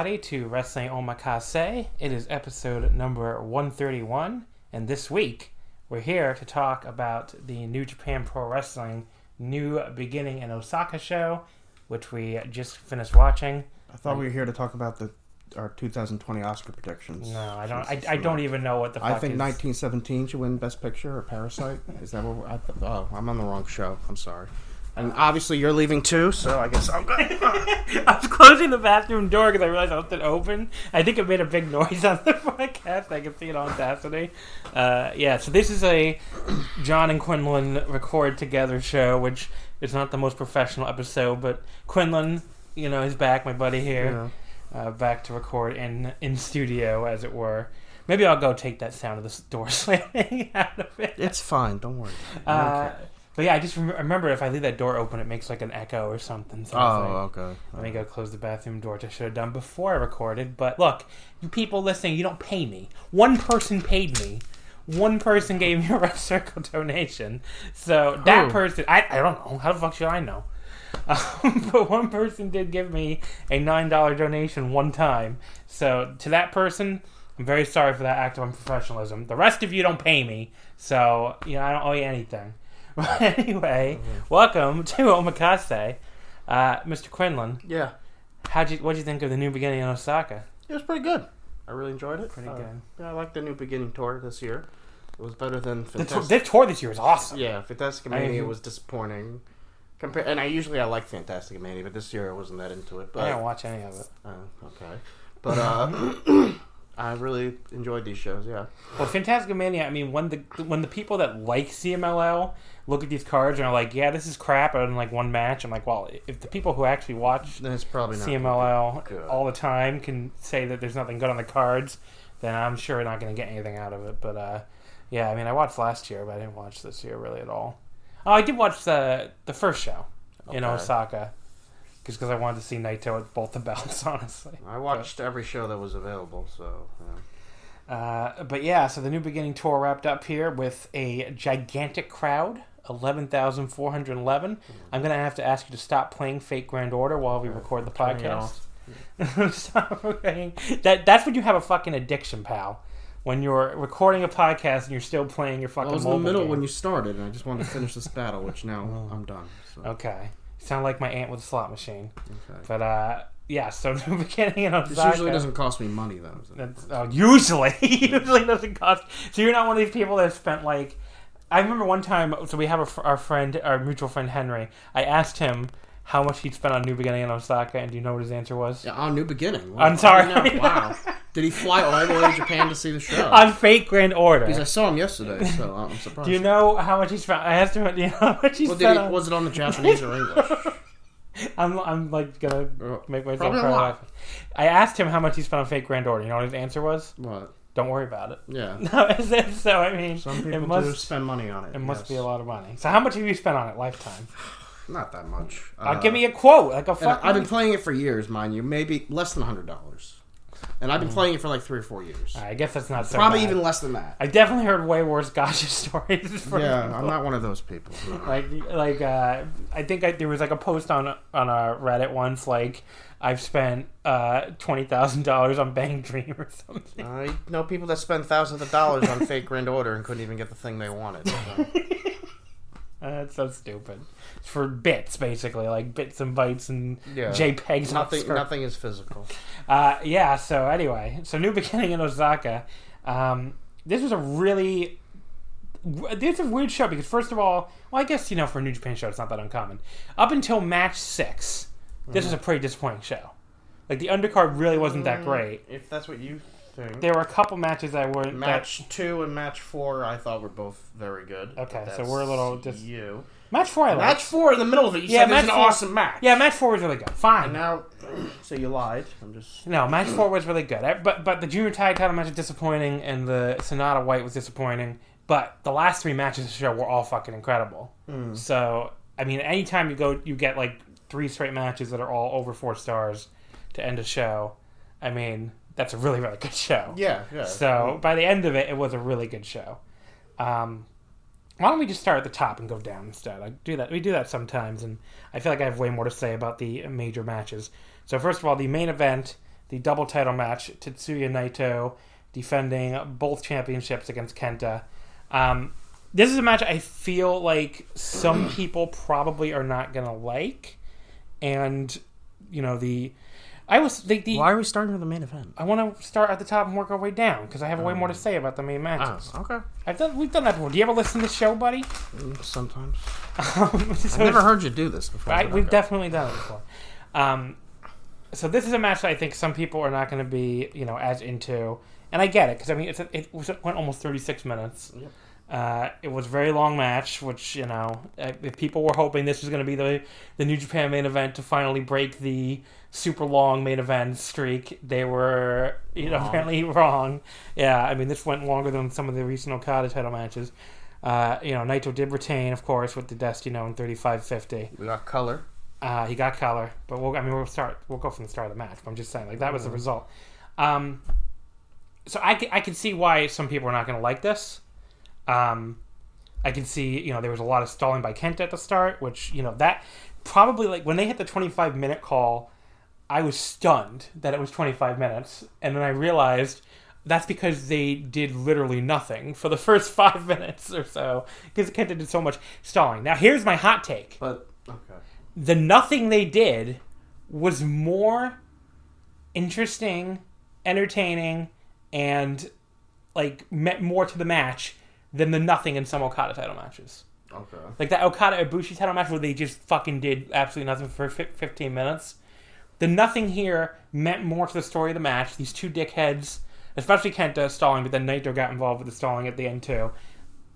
everybody, to Wrestling Omakase. It is episode number 131, and this week we're here to talk about the New Japan Pro Wrestling New Beginning in Osaka show, which we just finished watching. I thought we were here to talk about the our 2020 Oscar predictions. No, I don't. I, I don't even know what the fuck I think is. 1917 should win Best Picture or Parasite. Is that what? I th- oh, I'm on the wrong show. I'm sorry. And obviously you're leaving too, so I guess I'm good. I was closing the bathroom door because I realized I left it open. I think it made a big noise on the podcast. I can see it on Audacity. Uh, yeah, so this is a John and Quinlan record together show, which is not the most professional episode, but Quinlan, you know, is back, my buddy here, uh, back to record in in studio, as it were. Maybe I'll go take that sound of the door slamming out of it. it's fine. Don't worry. Uh, care. But yeah, I just rem- remember if I leave that door open, it makes like an echo or something. So was like, Oh, okay. let me go close the bathroom door, which I should have done before I recorded. But look, you people listening, you don't pay me. One person paid me. One person gave me a Red Circle donation. So that Who? person, I, I don't know. How the fuck should I know? Um, but one person did give me a $9 donation one time. So to that person, I'm very sorry for that act of unprofessionalism. The rest of you don't pay me. So, you know, I don't owe you anything. But anyway, welcome to Omakase. Uh, Mr. Quinlan, Yeah, How'd you? What'd you think of the new beginning in Osaka? it was pretty good. I really enjoyed it. Pretty Uh, good. Yeah, I like the new beginning tour this year. It was better than The, tour, Fantastic. the tour this year was awesome. Yeah, Fantastic Mania was disappointing. Compare, and I usually I like Fantastic Mania, but this year I wasn't that into it. But I didn't watch any of it. Oh, okay. But uh, I really enjoyed these shows. Yeah. Well, Fantastic Mania. I mean, when the when the people that like CMLL look at these cards and are like, "Yeah, this is crap," than like one match, I'm like, well, if the people who actually watch Then it's probably not. CMLL all the time can say that there's nothing good on the cards, then I'm sure not going to get anything out of it. But uh, yeah, I mean, I watched last year, but I didn't watch this year really at all. Oh, I did watch the the first show in Osaka, just because I wanted to see Naito at both the belts, honestly. I watched every show that was available, so yeah. Uh, but yeah, so the New Beginning tour wrapped up here with a gigantic crowd, eleven thousand four hundred eleven. I'm gonna have to ask you to stop playing Fate/Grand Order while we record the podcast. stop playing. That that's when you have a fucking addiction, pal. When you're recording a podcast and you're still playing your fucking. I was in the mobile middle game. when you started, and I just wanted to finish this battle, which now I'm done. So. Okay, sound like my aunt with a slot machine. Okay. But uh, yeah. So the Beginning in This Osaka. usually doesn't cost me money, though. so- That's, oh, usually, usually doesn't cost. So you're not one of these people that have spent like. I remember one time. So we have a, our friend, our mutual friend Henry. I asked him how much he'd spent on New Beginning in Osaka, and do you know what his answer was? Yeah, on New Beginning. I'm sorry. Wow. Did he fly all the way to Japan to see the show? On Fate/Grand Order. Because I saw him yesterday, so I'm surprised. Do you know how much he spent? I asked him. Do you know how much he Well, spent? he, on- was it on the Japanese or English? I'm, I'm like gonna Uh, make myself Probably cry I asked him how much he spent on Fate/Grand Order. You know what his answer was? What? Don't worry about it. Yeah. No, it's- it's- so I mean, Some people it do spend money on it. it must be a lot of money. So how much have you spent on it lifetime? Not that much. Uh, Uh, give me a quote, like a and fuck. I've been playing it for years, mind you. Maybe less than hundred dollars. and I've been playing it for like three or four years. I guess that's not so Probably bad. even less than that. I definitely heard way worse gacha stories. from yeah, people. I'm not one of those people. like like uh, I think I, there was like a post on on a Reddit once like I've spent uh, twenty thousand dollars on Bang Dream or something. I know people that spend thousands of dollars on Fate/Grand Order and couldn't even get the thing they wanted. so. Uh, that's so stupid. It's for bits basically, like bits and bytes and Yeah. JPEGs. nothing, nothing is physical. Uh, yeah. So anyway, so new beginning in Osaka. Um, this was a really this is a weird show because first of all, well, I guess you know for a New Japan show, it's not that uncommon. Up until match six, this was a pretty disappointing show. Like the undercard really wasn't that mm, great. If that's what you think. There were a couple matches that were Match two and match four, I thought were both very good. Okay, so we're a little dis- you. Match four. I liked. Match four in the middle of it. You Yeah, said match an four- awesome match. Yeah, match four was really good. Fine. And now, so you lied. I'm just. No, match four was really good. But but the junior tag title match was disappointing, and the Sanada White was disappointing. But the last three matches of the show were all fucking incredible. Hmm. So I mean, anytime you go, you get like three straight matches that are all over four stars to end a show. I mean, that's a really really good show. Yeah, yeah. So by the end of it, it was a really good show. Um, why don't we just start at the top and go down instead? I do that. We do that sometimes, and I feel like I have way more to say about the major matches. So first of all, the main event, the double title match, Tetsuya Naito defending both championships against Kenta. Um, this is a match I feel like some people probably are not gonna like, and you know the. I was the, the Why are we starting with the main event? I want to start at the top and work our way down because I have way more to say about the main matches. Oh, okay. I've done, we've done that before. Do you ever listen to the show, buddy? Mm, Sometimes. Um, so I've never heard you do this before. I, we've okay. definitely done it before. Um, so this is a match that I think some people are not going to be, you know, as into, and I get it because I mean it's a, it went almost thirty six minutes. Yep. Uh, it was a very long match, which you know, uh, if people were hoping this was going to be the the New Japan main event to finally break the super long main event streak, they were you know Wrong. apparently wrong. Yeah, I mean this went longer than some of the recent Okada title matches. Uh, you know, Naito did retain, of course, with the Destino in thirty five fifty. We got color. Uh, he got color, but we'll, I mean, we'll start. We'll go from the start of the match. But I'm just saying, like that was the result. Um, so I I can see why some people are not going to like this. Um, I can see, you know, there was a lot of stalling by Kenta at the start, which you know that probably like when they hit the 25 minute call, I was stunned that it was 25 minutes, and then I realized that's because they did literally nothing for the first five minutes or so because Kenta did so much stalling. Now here's my hot take But okay. the nothing they did was more interesting, entertaining, and like meant more to the match than the nothing in some Okada title matches. Okay. Like that Okada Ibushi title match where they just fucking did absolutely nothing for fif- 15 minutes. The nothing here meant more to the story of the match. These two dickheads, especially Kenta stalling, but then Naito got involved with the stalling at the end too,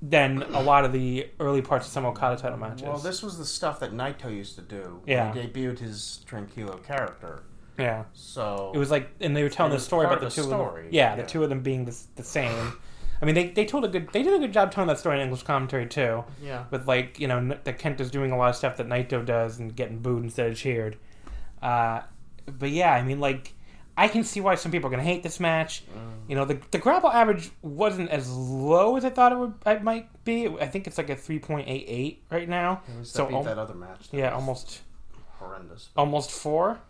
than a lot of the early parts of some Okada title matches. Well, this was the stuff that Naito used to do. Yeah. When he debuted his Tranquilo character. yeah. So It was like, and they were telling the story about the of two the of them. story, Yeah, the two of them being the, the same. I mean, they, they told a good, they did a good job telling that story in English commentary too. yeah. With like, you know, that Kenta's doing a lot of stuff that Naito does and getting booed instead of cheered. Uh, but yeah, I mean, like, I can see why some people are gonna hate this match. Mm. You know, the the grapple average wasn't as low as I thought it would. It might be. I think it's like a three point eight eight right now. So that beat al- that other match. that Yeah, almost horrendous. almost four.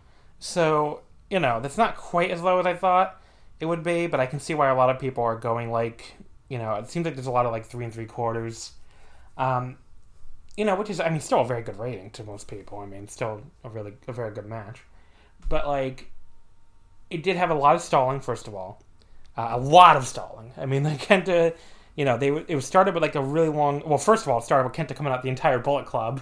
So, you know, that's not quite as low as I thought it would be, but I can see why a lot of people are going like, you know, it seems like there's a lot of like three and three quarters. Um, you know, which is, I mean, still a very good rating to most people. I mean, still a really, a very good match. But like, it did have a lot of stalling, first of all. Uh, a lot of stalling. I mean, like Kenta, you know, they it was started with like a really long. Well, first of all, it started with Kenta coming out the entire Bullet Club,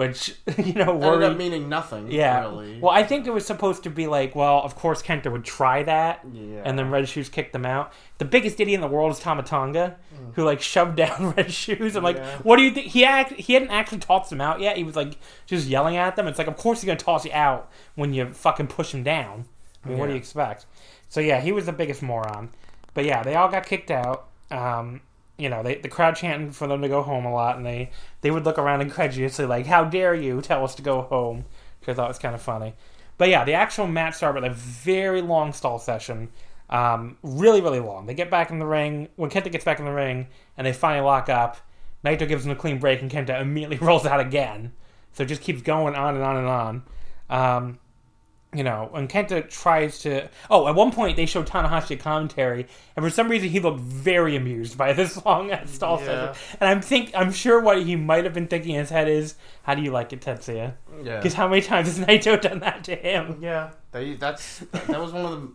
which you know Ended up meaning nothing. Yeah. Really. Well, I think it was supposed to be like, well, of course Kenta would try that, Yeah. and then Red Shoes kicked them out. The biggest idiot in the world is Tama Tonga, who like shoved down Red Shoes. I'm like, Mm. Yeah. what do you think? He act- he hadn't actually tossed them out yet. He was like just yelling at them. It's like, of course he's gonna toss you out when you fucking push him down. I mean, what do you expect? So yeah, he was the biggest moron. But yeah, they all got kicked out. Um, you know, they, the crowd chanting for them to go home a lot, and they, they would look around incredulously like, "How dare you tell us to go home?" Which I thought was kind of funny. But yeah, the actual match started with a very long stall session. Um, really, really long. They get back in the ring. When Kenta gets back in the ring and they finally lock up, Naito gives him a clean break and Kenta immediately rolls out again. So it just keeps going on and on and on. Um, you know, and Kenta tries to. Oh, at one point they showed Tanahashi commentary, and for some reason he looked very amused by this long stall Yeah. session. And I'm think I'm sure what he might have been thinking in his head is, "How do you like it, Tetsuya? Yeah. Because how many times has Naito done that to him?" Yeah, they, that's that, that was one of the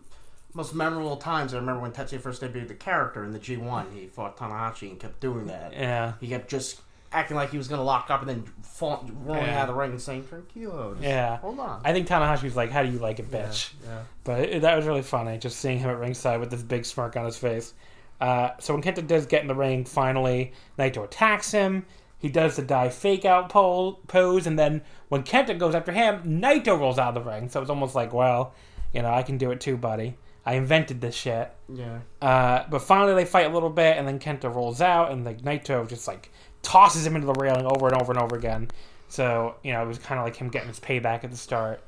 most memorable times. I remember when Tetsuya first debuted the character in the G1. He fought Tanahashi and kept doing that. Yeah, He kept just acting like he was going to lock up and then fall, rolling Yeah. out of the ring and saying, "Tranquilo, just Yeah. hold on." I think Tanahashi was like, "How do you like it, bitch?" Yeah. But it, that was really funny, just seeing him at ringside with this big smirk on his face. Uh, so when Kenta does get in the ring, finally, Naito attacks him. He does the die fake out pole, pose, and then when Kenta goes after him, Naito rolls out of the ring. So it's almost like, well, you know, I can do it too, buddy. I invented this shit. Yeah. Uh, but finally, they fight a little bit, and then Kenta rolls out, and like Naito just like tosses him into the railing over and over and over again. So you know, it was kind of like him getting his payback at the start.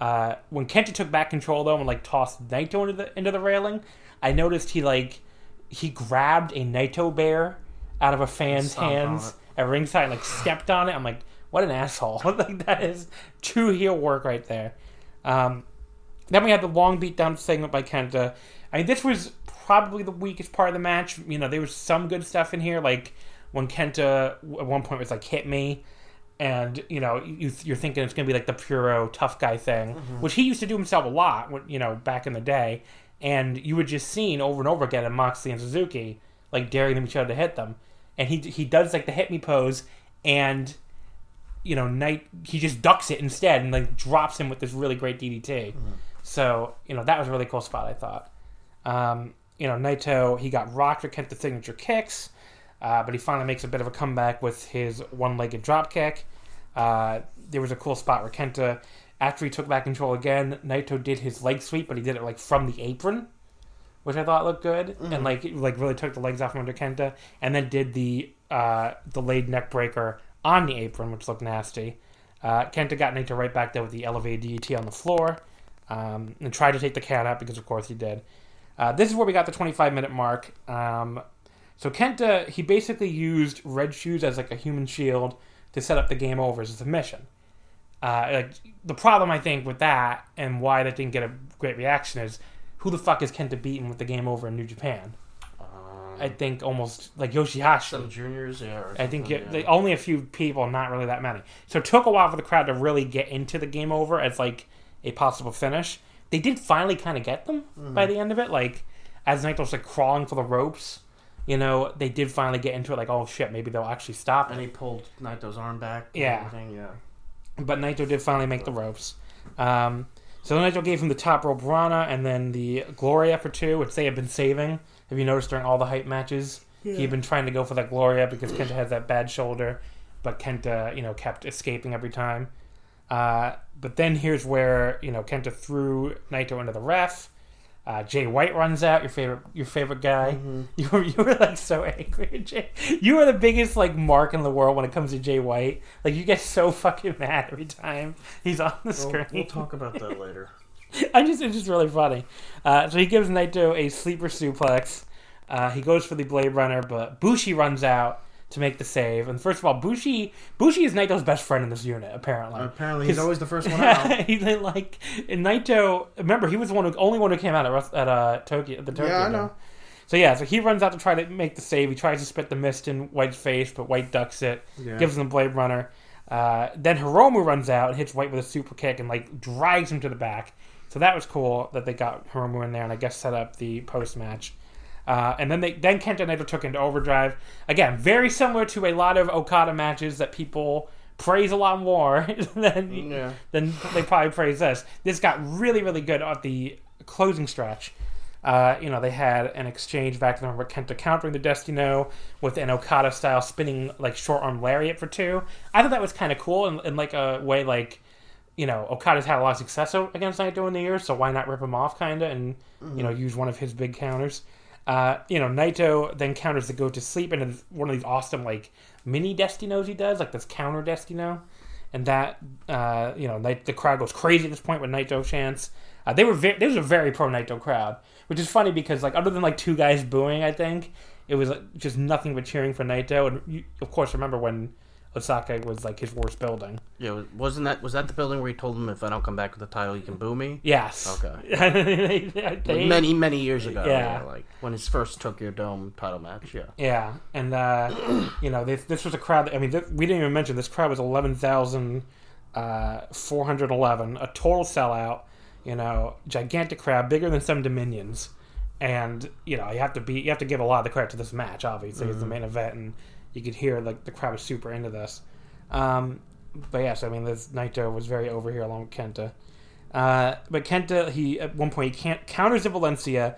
Uh, when Kenta took back control though and like tossed Naito into the into the railing, I noticed he like he grabbed a Naito bear out of a fan's hands at ringside and like stepped on it. I'm like, what an asshole! like that is true heel work right there. Um, then we had the long beatdown segment by Kenta. I mean, this was probably the weakest part of the match. You know, there was some good stuff in here, like when Kenta at one point was like, "Hit me," and you know, you, you're thinking it's gonna be like the Puro tough guy thing, which he used to do himself a lot, when- you know, back in the day. And you would just seen over and over again in Moxley and Suzuki, like daring them each other to hit them. And he he does like the hit me pose, and you know, Naito he just ducks it instead and like drops him with this really great DDT. So you know that was a really cool spot. I thought. Um, you know, Naito he got rocked with Kenta's signature kicks, uh, but he finally makes a bit of a comeback with his one-legged drop kick. Uh, there was a cool spot where Kenta, after he took back control again, Naito did his leg sweep, but he did it like from the apron, which I thought looked good, and like like really took the legs off from under Kenta, and then did the uh, delayed neck breaker on the apron, which looked nasty. Uh, Kenta got Naito right back there with the elevated DDT on the floor, um, and tried to take the count out because of course he did. Uh, this is where we got the 25 minute mark. Um, so Kenta, he basically used Red Shoes as like a human shield to set up the game over as a submission. Uh, like the problem I think with that and why that didn't get a great reaction is who the fuck is Kenta beating with the game over in New Japan? Um, I think almost like Yoshihashi. some juniors, yeah. I think yeah. they, only a few people, not really that many. So it took a while for the crowd to really get into the game over as like a possible finish. They did finally kind of get them Mm-hmm. by the end of it. Like as Naito was like crawling for the ropes, you know, they did finally get into it. Like oh shit, maybe they'll actually stop and it. he pulled Naito's arm back. and Yeah. everything, yeah. But Naito did finally make the ropes. Um, so Naito gave him the top rope Rana and then the Gloria for two, which they had been saving. Have you noticed during all the hype matches? He'd been trying to go for that Gloria because Kenta has that bad shoulder, but Kenta, you know, kept escaping every time. Uh, but then here's where you know Kenta threw Naito into the ref. Uh, Jay White runs out. Your favorite, your favorite guy. You were, you were like so angry, at Jay. You are the biggest like mark in the world when it comes to Jay White. Like you get so fucking mad every time he's on the We'll, screen. we'll talk about that later. I just it's just really funny. Uh, so he gives Naito a sleeper suplex. Uh, he goes for the Blade Runner, but Bushi runs out to make the save. And first of all, Bushi Bushi is Naito's best friend in this unit, apparently. Apparently, he's always the first one out. he like and Naito. Remember, he was the one who only one who came out at at uh, Tokyo. At the Tokyo. Yeah, I know. So yeah, so he runs out to try to make the save. He tries to spit the mist in White's face, but White ducks it. Yeah. Gives him the Blade Runner. Uh, then Hiromu runs out and hits White with a super kick and like drags him to the back. So that was cool that they got Hiromu in there and I guess set up the post match. Uh, and then they then Kenta and Naito took into overdrive. Again, very similar to a lot of Okada matches that people praise a lot more than Yeah. then they probably praise this. This got really, really good at the closing stretch. Uh, you know, they had an exchange back then where Kenta countering the Destino with an Okada style spinning like short arm lariat for two. I thought that was kind of cool in, in like a way like, you know, Okada's had a lot of success against Naito in the years, so why not rip him off kind of and, you know, use one of his big counters. Uh, you know, Naito then counters the go to sleep into one of these awesome like mini Destinos he does, like this counter Destino. and that uh, you know the crowd goes crazy at this point with Naito chants. Uh, they were ve- there was a very pro Naito crowd, which is funny because like other than like two guys booing, I think it was like, just nothing but cheering for Naito. And you, of course, remember when Osaka was like his worst building? Yeah, wasn't that was that the building where he told him if I don't come back with the title, you can boo me? Yes. Okay. They- many many years ago. Yeah. Yeah. like when his first Tokyo Dome title match. Yeah. Yeah, and uh, you know this this was a crowd. I mean, th- we didn't even mention this crowd was eleven thousand uh, four hundred eleven, a total sellout. You know, gigantic crowd, bigger than some Dominions, and you know you have to be you have to give a lot of the credit to this match. Obviously, it's the main event, and you could hear like the crowd was super into this. Um, but yes, I mean, this Naito was very over here along with Kenta. Uh, but Kenta, he at one point he can't counters to Valencia.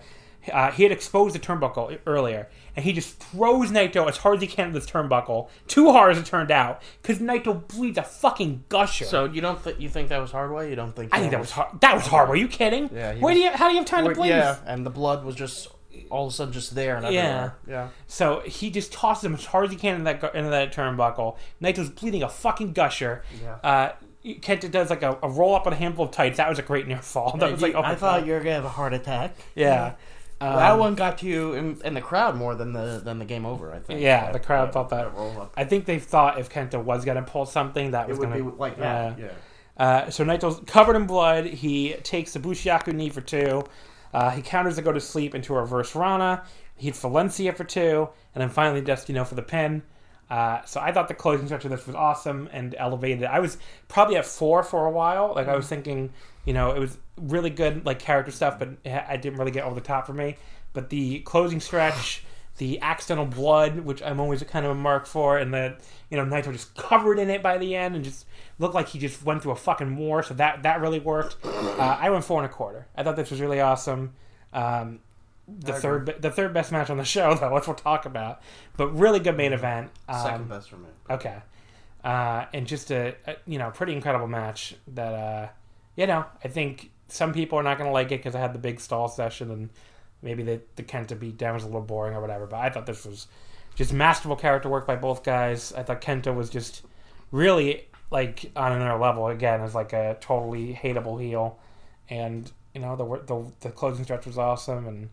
Uh, he had exposed the turnbuckle earlier, and he just throws Naito as hard as he can at this turnbuckle. Too hard as it turned out, because Naito bleeds a fucking gusher. So you don't think you think that was hard way? You don't think? I think that was hard. That was hard. Are you kidding? Yeah, Where was- do you? How do you have time to bleed? Yeah, and the blood was just all of a sudden just there and Yeah. everywhere. Yeah. So he just tosses him as hard as he can in that gu- into that turnbuckle. Naito's bleeding a fucking gusher. Yeah. Uh, Kenta does like a, a roll up on a handful of tights. That was a great near fall. That was like, oh my I thought God. you were gonna have a heart attack. yeah. Um, that one got to you in, in the crowd more than the than the game over. I think. Yeah, the crowd thought that. roll up. I think they thought if Kenta was gonna pull something, that It was would gonna be like that. Yeah. Uh, so Naito's covered in blood. He takes the Busaiku knee for two. Uh, he counters to go to sleep into a reverse Rana. He hits Valencia for two, and then finally Destino for the pin. Uh, so I thought the closing stretch of this was awesome and elevated. I was probably at four for a while. Like I was thinking, you know, it was really good like character stuff, but I didn't really get over the top for me. But the closing stretch, the accidental blood, which I'm always kind of a mark for, and the you know Naito just covered in it by the end and just looked like he just went through a fucking war. So that that really worked. Uh, I went four and a quarter. I thought this was really awesome. Um, the third the third best match on the show though, which we'll talk about, but really good main event. Um, Second best for me. Okay. Uh, and just a, a you know pretty incredible match that uh, you know I think some people are not going to like it because I had the big stall session and maybe the the Kenta beat down was a little boring or whatever. But I thought this was just masterful character work by both guys. I thought Kenta was just really like on another level again as like a totally hateable heel, and you know the the the closing stretch was awesome and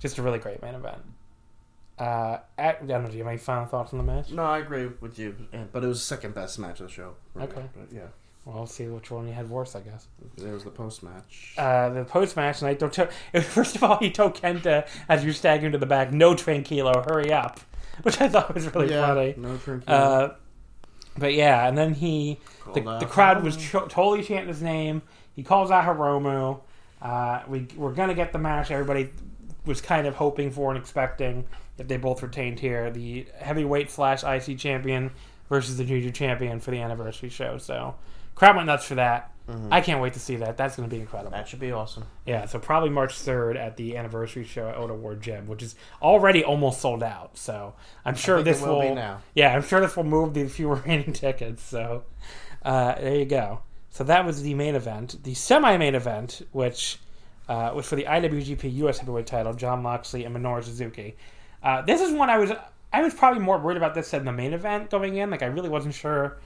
just a really great main event. Uh, at, I don't know. Do you have any final thoughts on the match? No, I agree with you. and- But it was the second best match of the show. for me. Okay. But yeah, Well, we'll see which one you had worse, I guess. there was the post match. Uh, the post match Naito, don't to- first of all, he told Kenta as you're staggering to the back, "No tranquilo, hurry up," which I thought was really yeah, funny. no tranquilo. Uh, but yeah, and then he, the, the crowd was cho- totally chanting his name. He calls out Hiromu. Uh, we we're gonna get the match. Everybody was kind of hoping for and expecting if they both retained here the heavyweight slash IC champion versus the junior champion for the anniversary show. So crowd went nuts for that. Mm-hmm. I can't wait to see that. That's going to be incredible. that should be awesome. Yeah, so probably March 3rd at the anniversary show at Ota Ward Gym, which is already almost sold out. So I'm sure this will will, be now. Yeah, I'm sure this will move the few remaining tickets. So uh, there you go. So that was the main event. The semi-main event, which uh, was for the IWGP US Heavyweight Title, Jon Moxley and Minoru Suzuki. Uh, this is one I was I was probably more worried about this than the main event going in. Like I really wasn't sure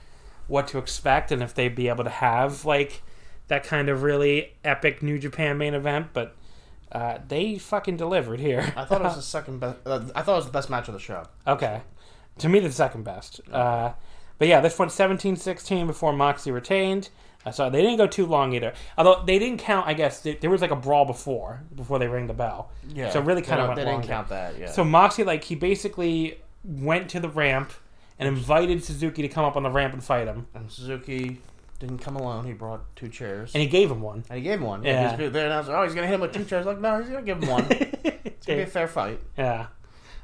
what to expect and if they'd be able to have like that kind of really epic New Japan main event, but uh, they fucking delivered here. I thought it was the second best. Uh, I thought it was the best match of the show. Okay. To me, the second best. Uh, but yeah, this went 17 16 before Moxie retained. Uh, so they didn't go too long either. Although they didn't count, I guess, th- there was like a brawl before, before they rang the bell. Yeah. So it really kind of went They didn't count that. Yeah. So Moxie like, he basically went to the ramp and invited Suzuki to come up on the ramp and fight him. and Suzuki didn't come alone. He brought two chairs. And he gave him one. And he gave him one. Yeah. Yeah. He was there, and I was like, oh, he's gonna hit him with two chairs. Like, no, he's gonna give him one. it's gonna be a fair fight. Yeah.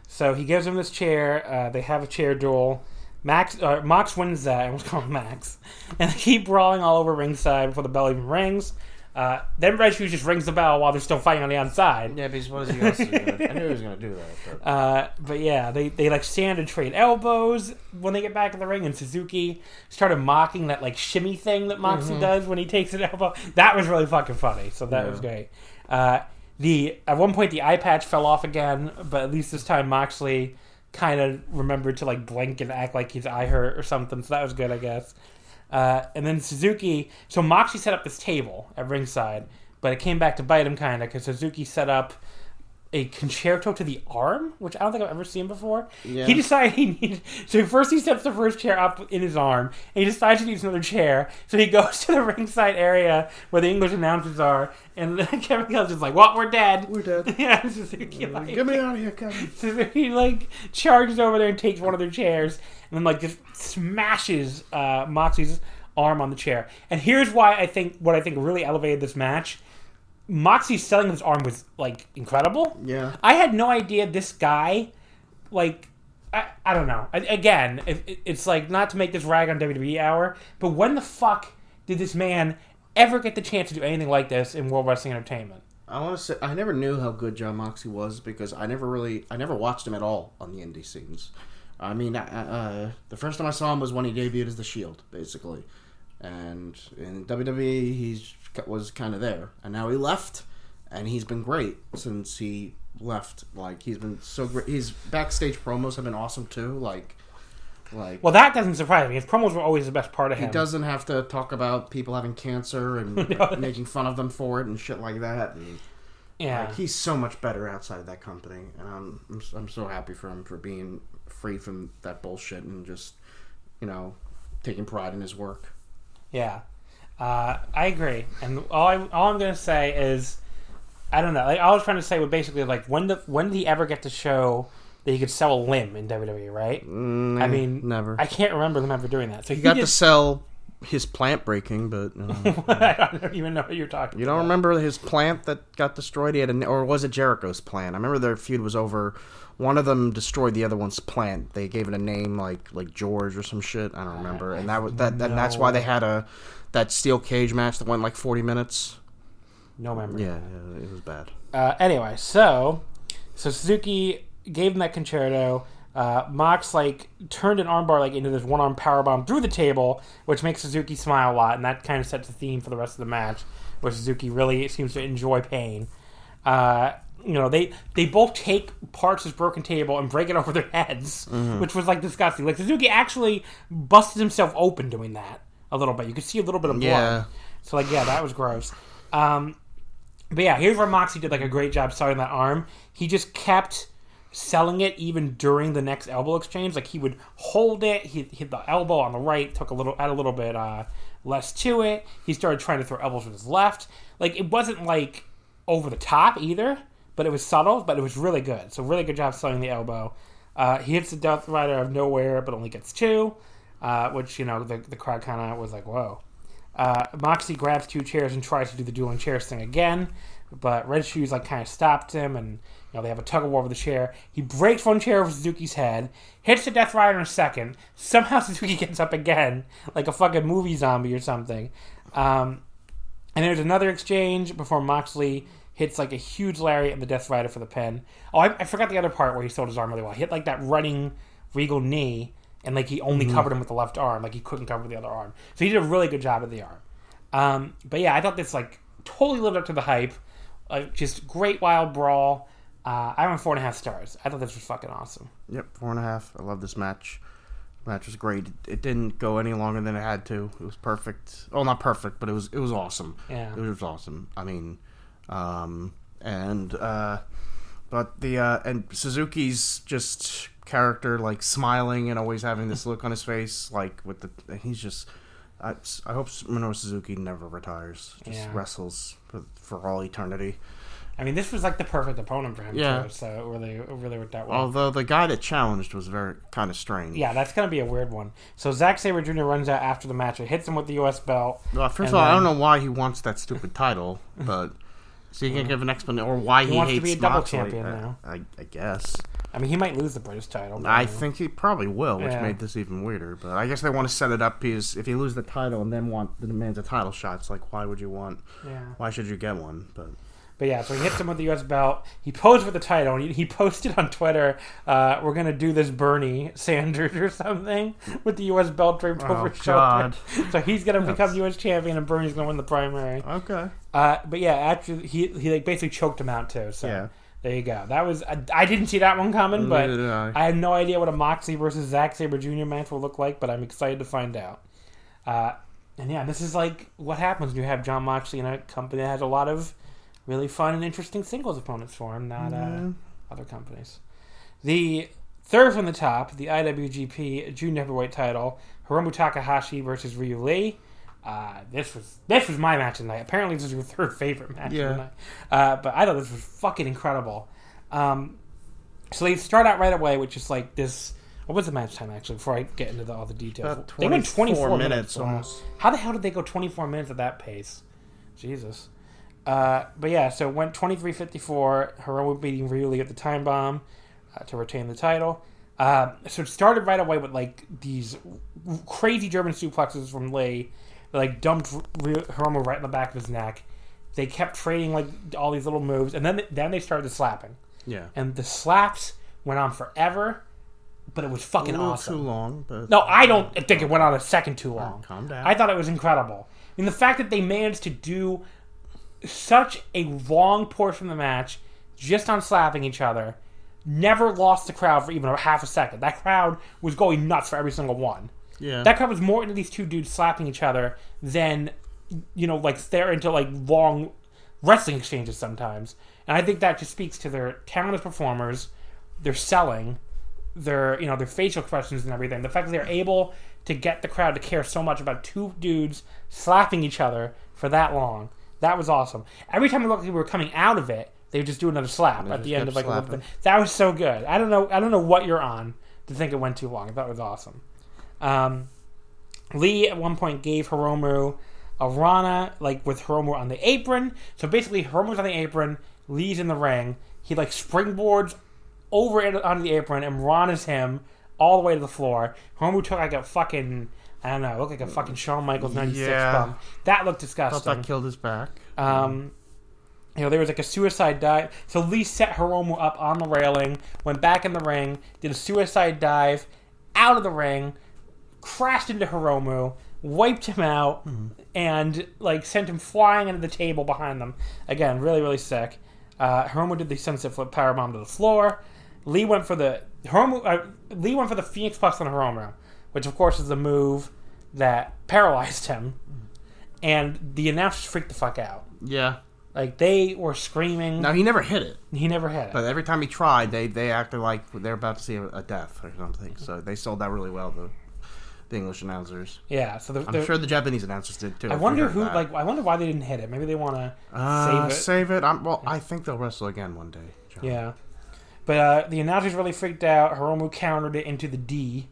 So he gives him this chair. Uh, they have a chair duel. Max, uh, Mox wins that. I almost call Max. And they keep brawling all over ringside before the bell even rings. Uh, then Red Shoes just rings the bell while they're still fighting on the outside. Yeah, because what is he else to do? I knew he was gonna do that. But Uh, but yeah, they, they like stand and trade elbows when they get back in the ring. And Suzuki started mocking that like shimmy thing that Moxley does when he takes an elbow. That was really fucking funny. So that was great. Uh, the at one point the eye patch fell off again, but at least this time Moxley kind of remembered to like blink and act like his eye hurt or something. So that was good, I guess. Uh, and then Suzuki, so Moxie set up this table at ringside, but it came back to bite him kind of because Suzuki set up a concerto to the arm, which I don't think I've ever seen before. Yeah. He decided he needed. So first he steps the first chair up in his arm, and he decides he needs another chair. So he goes to the ringside area where the English announcers are, and Kevin Kelly's just like, "Well, we're dead. We're dead. yeah, Suzuki like, Get me out of here, Kevin. so he like charges over there and takes one of their chairs and then like just smashes uh, Moxie's arm on the chair. And here's why I think what I think really elevated this match. Moxie selling his arm was like incredible. Yeah. I had no idea this guy, like, I, I don't know. I, again, it, it- it's like not to make this rag on WWE hour, but when the fuck did this man ever get the chance to do anything like this in World Wrestling Entertainment? I want to say I never knew how good Jon Moxley was because I never really I never watched him at all on the indie scenes. I mean, uh, uh, the first time I saw him was when he debuted as the Shield, basically, and in WWE he's was kind of there, and now he left, and he's been great since he left. Like he's been so great. His backstage promos have been awesome too. Like, like Well, that doesn't surprise me. His promos were always the best part of him. he doesn't have to talk about people having cancer and making fun of them for it and shit like that. And, yeah. like, he's so much better outside of that company, and I'm I'm, I'm so happy for him for being free from that bullshit and just you know taking pride in his work. Yeah, uh, I agree. And all I all I'm gonna say is, I don't know. Like all I was trying to say was basically like when the when did he ever get to show that he could sell a limb in WWE? Right? I mean, never. I can't remember them ever doing that. So he got did, to sell his plant breaking, but uh, I don't even know what you're talking. you don't about. remember his plant that got destroyed. He had a, or was it Jericho's plant? I remember their feud was over. One of them destroyed the other one's plant. They gave it a name like like George or some shit. I don't remember. And that was that. And that's why they had a that steel cage match that went like forty minutes. No memory. Yeah, yeah it was bad. Uh, anyway, so so Suzuki gave him that concerto. Uh, Mox like turned an armbar like into this one arm power bomb through the table, which makes Suzuki smile a lot, and that kind of sets the theme for the rest of the match, where Suzuki really seems to enjoy pain. Uh, you know, they they both take parts of this broken table and break it over their heads, which was like disgusting. Like Suzuki actually busted himself open doing that a little bit. You could see a little bit of blood. Yeah. So like, yeah, that was gross. Um, but yeah, here's where Moxie did like a great job selling that arm. He just kept selling it even during the next elbow exchange. Like he would hold it, he hit the elbow on the right, took a little, add a little bit uh, less to it. He started trying to throw elbows with his left. Like it wasn't like over the top either, but it was subtle, but it was really good. So really good job selling the elbow. Uh, he hits the Death Rider out of nowhere, but only gets two, uh, which you know the the crowd kind of was like, whoa. Uh, Moxie grabs two chairs and tries to do the dueling chairs thing again, but Red Shoes like kind of stopped him, and you know they have a tug of war over the chair. He breaks one chair over Suzuki's head, hits the Death Rider in a second. Somehow Suzuki gets up again, like a fucking movie zombie or something. Um, and there's another exchange before Moxley hits like a huge lariat and the Death Rider for the pin. Oh, I, I forgot the other part where he sold his arm really well. He hit like that running Regal knee, and like he only covered him with the left arm, like he couldn't cover the other arm. So he did a really good job of the arm. Um, but yeah, I thought this like totally lived up to the hype. Like just great wild brawl. Uh, I went four and a half stars. I thought this was fucking awesome. Yep, four and a half. I love this match. Match was great. It, didn't go any longer than it had to. It was perfect. Oh, not perfect, but it was it was awesome. Yeah. it was awesome. I mean, um, and uh, but the uh, and Suzuki's just character, like smiling and always having this look on his face, like with the he's just. I, I hope Minoru Suzuki never retires. Just Yeah. wrestles for, for all eternity. I mean, this was like the perfect opponent for him Yeah. too. So it really, it really worked out well. Although the guy that challenged was very kind of strange. Yeah, that's gonna be a weird one. So Zack Sabre Jr. runs out after the match. It hits him with the U.S. belt. Well, first of all, I don't know why he wants that stupid title, but so you can give an explanation or why he, He wants to hates be a double Moxley. champion I, now. I, I guess. I mean, he might lose the British title. I think he probably will, which Yeah. made this even weirder. But I guess they want to set it up because if you lose the title and then want the demands a title shot, it's like why would you want? Yeah. Why should you get one? But But yeah, so he hits him with the U.S. belt. He posed for the title, and he, he posted on Twitter, uh, "We're gonna do this, Bernie Sanders or something, with the U.S. belt draped Oh, over his shoulder." So he's gonna become U.S. champion, and Bernie's gonna win the primary. okay, Uh, but yeah, actually, he he like basically choked him out too. So Yeah. There you go. That was I, I didn't see that one coming, but I. I had no idea what a Moxley versus Zack Sabre Jr. match will look like. But I'm excited to find out. Uh, and yeah, this is like what happens when you have Jon Moxley in a company that has a lot of really fun and interesting singles opponents for him, not uh, other companies. The third from the top, the IWGP Junior Heavyweight Title, Hiromu Takahashi versus Ryu Lee. Uh, this was this was my match of the night. Apparently, this is your third favorite match Yeah. of the night. Uh, but I thought this was fucking incredible. Um, so they start out right away, which is like this. What was the match time actually? Before I get into the, all the details, they went 24 24 minutes. minutes almost. How the hell did they go 24 minutes at that pace? Jesus. Uh, but yeah, so it went 23-54. Hiromu beating Ryu Lee at the time bomb uh, to retain the title. Uh, so it started right away with like these crazy German suplexes from Lee like dumped Hiromu right in the back of his neck. They kept trading like all these little moves, and then then they started slapping, Yeah. and the slaps went on forever, but it was fucking awesome. too long, but No, I don't think it went on a second too long. calm down. I thought it was incredible. I mean, the fact that they managed to do such a long portion of the match just on slapping each other, never lost the crowd for even a half a second. That crowd was going nuts for every single one. Yeah. That was more into these two dudes slapping each other than, you know, like they're into like long wrestling exchanges sometimes. And I think that just speaks to their talent as performers, their selling, their you know their facial expressions and everything. The fact that they're able to get the crowd to care so much about two dudes slapping each other for that long, that was awesome. Every time it looked like we were coming out of it, they would just do another slap at the end of like a little bit. That was so good. I don't know. I don't know what you're on to think it went too long. I thought it was awesome. Um, Lee at one point gave Hiromu a Rana, like with Hiromu on the apron. So basically, Hiromu's on the apron, Lee's in the ring. He like springboards over it onto the apron and Rana's him all the way to the floor. Hiromu took like a fucking, I don't know, looked like a fucking Shawn Michaels 96 Yeah. bump. That looked thought disgusting. that killed his back. Um, you know, there was like a suicide dive. So Lee set Hiromu up on the railing, went back in the ring, did a suicide dive out of the ring, crashed into Hiromu, wiped him out, and like sent him flying into the table behind them. Again, really, really sick. Uh, Hiromu did the sunset flip powerbomb to the floor. Lee went for the Hiromu. Uh, Lee went for the Phoenix Plex on Hiromu, which of course is the move that paralyzed him. And the announcers freaked the fuck out. Yeah. Like they were screaming. Now he never hit it, He never hit it. but every time he tried, they they acted like they're about to see a, a death or something. So they sold that really well. The the English announcers. yeah. So the, I'm sure the Japanese announcers did too. I wonder who. that. Like I wonder why they didn't hit it. Maybe they want to Uh, save it. save it. I'm, well, I think they'll wrestle again one day. John. Yeah. But uh, the announcers really freaked out. Hiromu countered it into the D,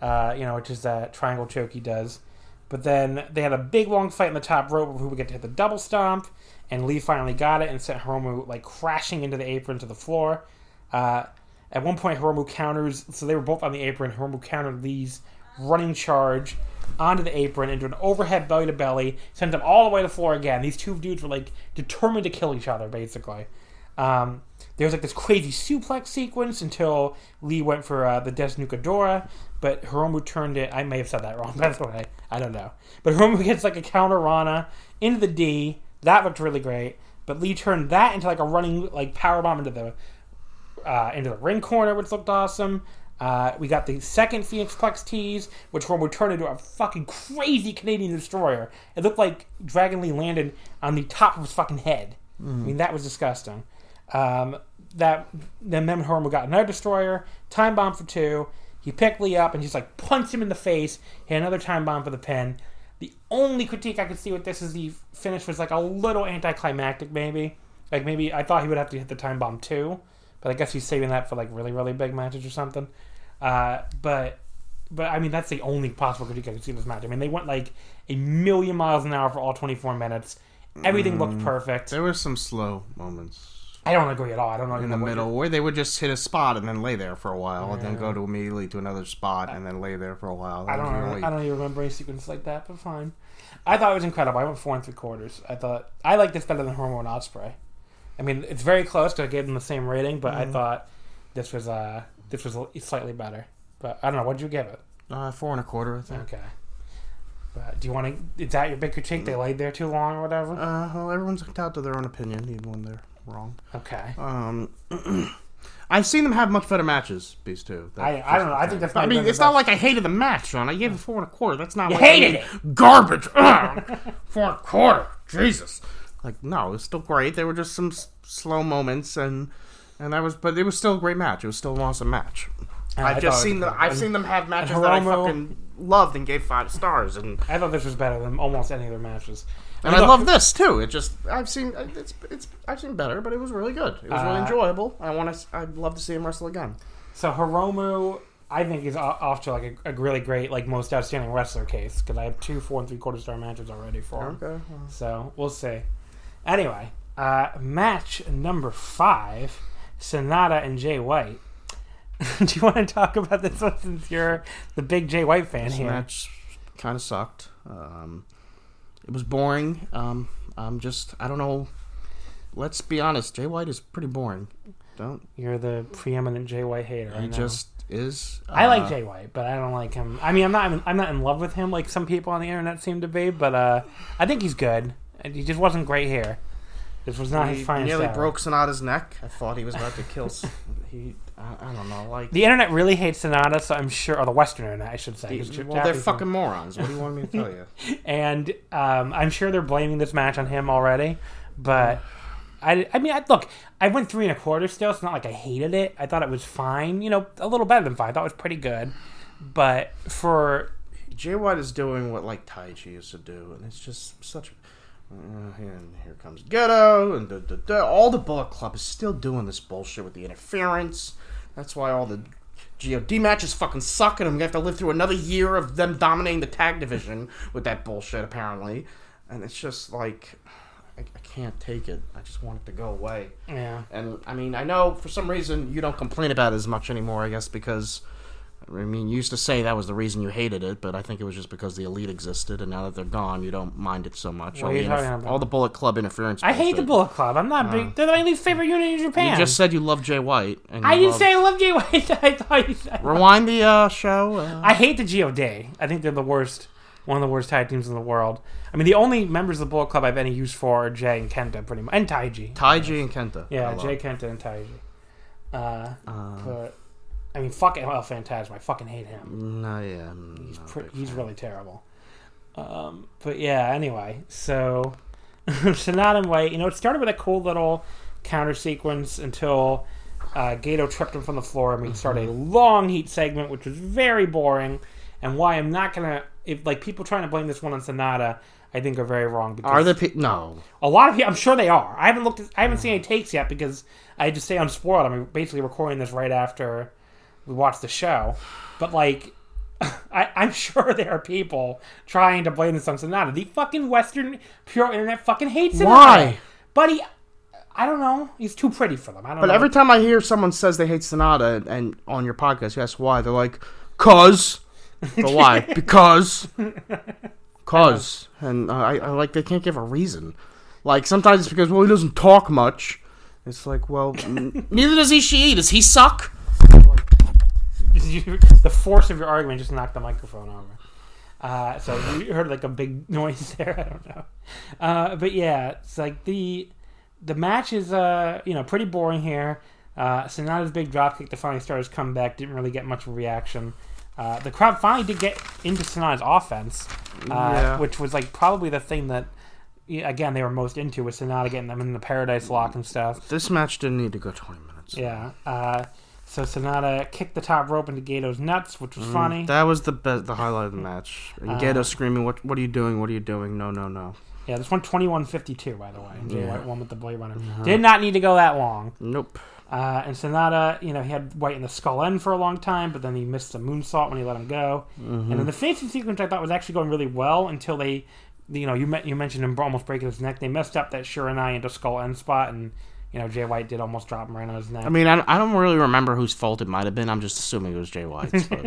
uh, you know, which is that triangle choke he does. But then they had a big long fight in the top rope who would get to hit the double stomp, and Lee finally got it and sent Hiromu like crashing into the apron to the floor. Uh, at one point, Hiromu counters, so they were both on the apron. Hiromu countered Lee's running charge onto the apron into an overhead belly to belly, sent him all the way to the floor again. These two dudes were like determined to kill each other, basically. Um, there was like this crazy suplex sequence until Lee went for uh, the Desnucadora, but Hiromu turned it. I may have said that wrong, by the way. I don't know. But Hiromu gets like a counter Rana into the D. That looked really great. But Lee turned that into like a running like power bomb into the uh, into the ring corner, which looked awesome. Uh, we got the second Phoenix Plex tease, which Hiromu turned into a fucking crazy Canadian destroyer. It looked like Dragon Lee landed on the top of his fucking head. I mean, that was disgusting. Um, that then then Hiromu got another destroyer, time bomb for two. He picked Lee up and just like punched him in the face. Hit another time bomb for the pin. The only critique I could see with this is the finish was like a little anticlimactic, maybe. Like maybe I thought he would have to hit the time bomb too, but I guess he's saving that for like really really big matches or something. Uh, but but I mean that's the only possible critique I could see in this match. I mean they went like a million miles an hour for all 24 minutes. Everything looked perfect. There were some slow moments I don't agree at all. I don't know in the middle where they would just hit a spot and then lay there for a while, and then go to immediately to another spot and then lay there for a while. I don't. Really, I don't even remember any sequence like that, but fine. I thought it was incredible. I went four and three quarters. I thought I like this better than Hiromu Ospreay. I mean, it's very close because I gave them the same rating, but I thought this was uh this was slightly better. But I don't know. What'd you give it? Uh, four and a quarter, I think. Okay. But do you want to? Is that your big critique? They laid there too long or whatever. Uh, well, everyone's entitled to their own opinion, even when they're wrong. Okay. Um, I've seen them have much better matches. These two. That- I, I don't know. I think that's. I mean, it's not like I hated the match, Sean. I gave it four and a quarter. That's not. You like hated it. Garbage. Four and a quarter. Jesus. Like no, it was still great. There were just some s- slow moments, and and that was, but it was still a great match. It was still an awesome match. I I've thought just it seen was them. I've And- seen them have matches and that I Hiromu- fucking loved and gave five stars, and I thought this was better than almost any other matches. and I love this too. It just I've seen it's it's I've seen better, but it was really good. It was really Uh, enjoyable. I want to. I'd love to see him wrestle again. So Hiromu, I think is o- off to like a, a really great, like most outstanding wrestler case because I have two four and three quarter star matches already for him. Okay. So we'll see. Anyway, uh, match number five: Sanada and Jay White. Do you want to talk about this one since you're the big Jay White fan This here? match kind of sucked. Um, it was boring. Um, I'm just I don't know. Let's be honest. Jay White is pretty boring. Don't You're the preeminent Jay White hater. I just is? I like Uh, Jay White, but I don't like him. I mean, I'm not. I'm not in love with him like some people on the internet seem to be. But uh, I think he's good. He just wasn't great here. This was not He his finest. nearly hour. broke Sanada's neck. I thought he was about to kill. he I, I don't know. Like The internet really hates Sanada, so I'm sure, or the Western internet, I should say. 'cause well, they're fucking morons. What do you want me to tell you? and um, I'm sure they're blaming this match on him already. But I, I mean, I, look, I went three and a quarter still. It's not like I hated it. I thought it was fine. You know, a little better than fine. I thought it was pretty good. But for Jay White is doing what like Taichi used to do, and it's just such. Uh, Uh, and here comes Gedo, and da, da, da. all the Bullet Club is still doing this bullshit with the interference. That's why all the God matches fucking suck, and I'm gonna have to live through another year of them dominating the tag division with that bullshit, apparently. And it's just like, I, I can't take it. I just want it to go away. yeah, And I mean, I know for some reason you don't complain about it as much anymore. I guess because I mean, you used to say that was the reason you hated it, but I think it was just because the elite existed, and now that they're gone, you don't mind it so much. What all, are you the talking about? all the Bullet Club interference. I hate the bullshit. Bullet Club. I'm not big. They're my least favorite unit in Japan. You just said you love Jay White. And I didn't love- say I love Jay White. I thought you said. Rewind the uh, show. Uh, I hate the God. I think they're the worst, one of the worst tag teams in the world. I mean, the only members of the Bullet Club I've any use for are Jay and Kenta, pretty much, and Taichi. Taichi and Kenta. Yeah, love. Jay Kenta and Taichi. Uh, Uh, but I mean, fuck El Phantasmo. I fucking hate him. no, yeah, I'm He's pre- he's really terrible. Um, but yeah, anyway, so Sanada and White, you know, it started with a cool little counter sequence until uh, Gedo tripped him from the floor and we started a Mm-hmm. long heat segment, which was very boring. And why I'm not gonna, if like people trying to blame this one on Sanada, I think are very wrong. Because Are the pe- no? a lot of people, I'm sure they are. I haven't looked. At, I haven't seen any takes yet because I had to stay unspoiled. I'm basically recording this right after we watch the show. But like, I, I'm sure there are people trying to blame this on Sanada. The fucking Western pure internet fucking hates Sanada. Why? buddy? I don't know. He's too pretty for them. I don't know. But know. every time I hear someone says they hate Sanada, and on your podcast, you ask why, they're like, "Cause." But why? because. Cause. And uh, I, I like they can't give a reason. Like sometimes it's because well he doesn't talk much. It's like well n- neither does Ishii. Does he suck? the force of your argument just knocked the microphone over. Uh, so you heard like a big noise there. I don't know, uh, but yeah, it's like the the match is uh, you know pretty boring here. Uh, Sanada's big dropkick to finally start his comeback didn't really get much of a reaction. Uh, the crowd finally did get into Sanada's offense, uh, Yeah. which was like probably the thing that again they were most into was Sanada getting them in the Paradise Lock and stuff. This match didn't need to go twenty minutes. Yeah. Uh, so Sanada kicked the top rope into Gedo's nuts, which was funny. That was the be- the highlight of the match. And Uh, Gedo screaming, "What what are you doing? What are you doing? No no no." Yeah, this one 2152, by the way. Yeah. Uh-huh. White won with the Blade Runner. Did not need to go that long. Nope. Uh, and Sanada, you know, he had White in the skull end for a long time, but then he missed the moonsault when he let him go. Mm-hmm. And then the finishing sequence I thought was actually going really well until they, you know, you met, you mentioned him almost breaking his neck. They messed up that Shiranui into skull end spot, and you know Jay White did almost drop him right on his neck. I mean, I, I don't really remember whose fault it might have been. I'm just assuming it was Jay White's.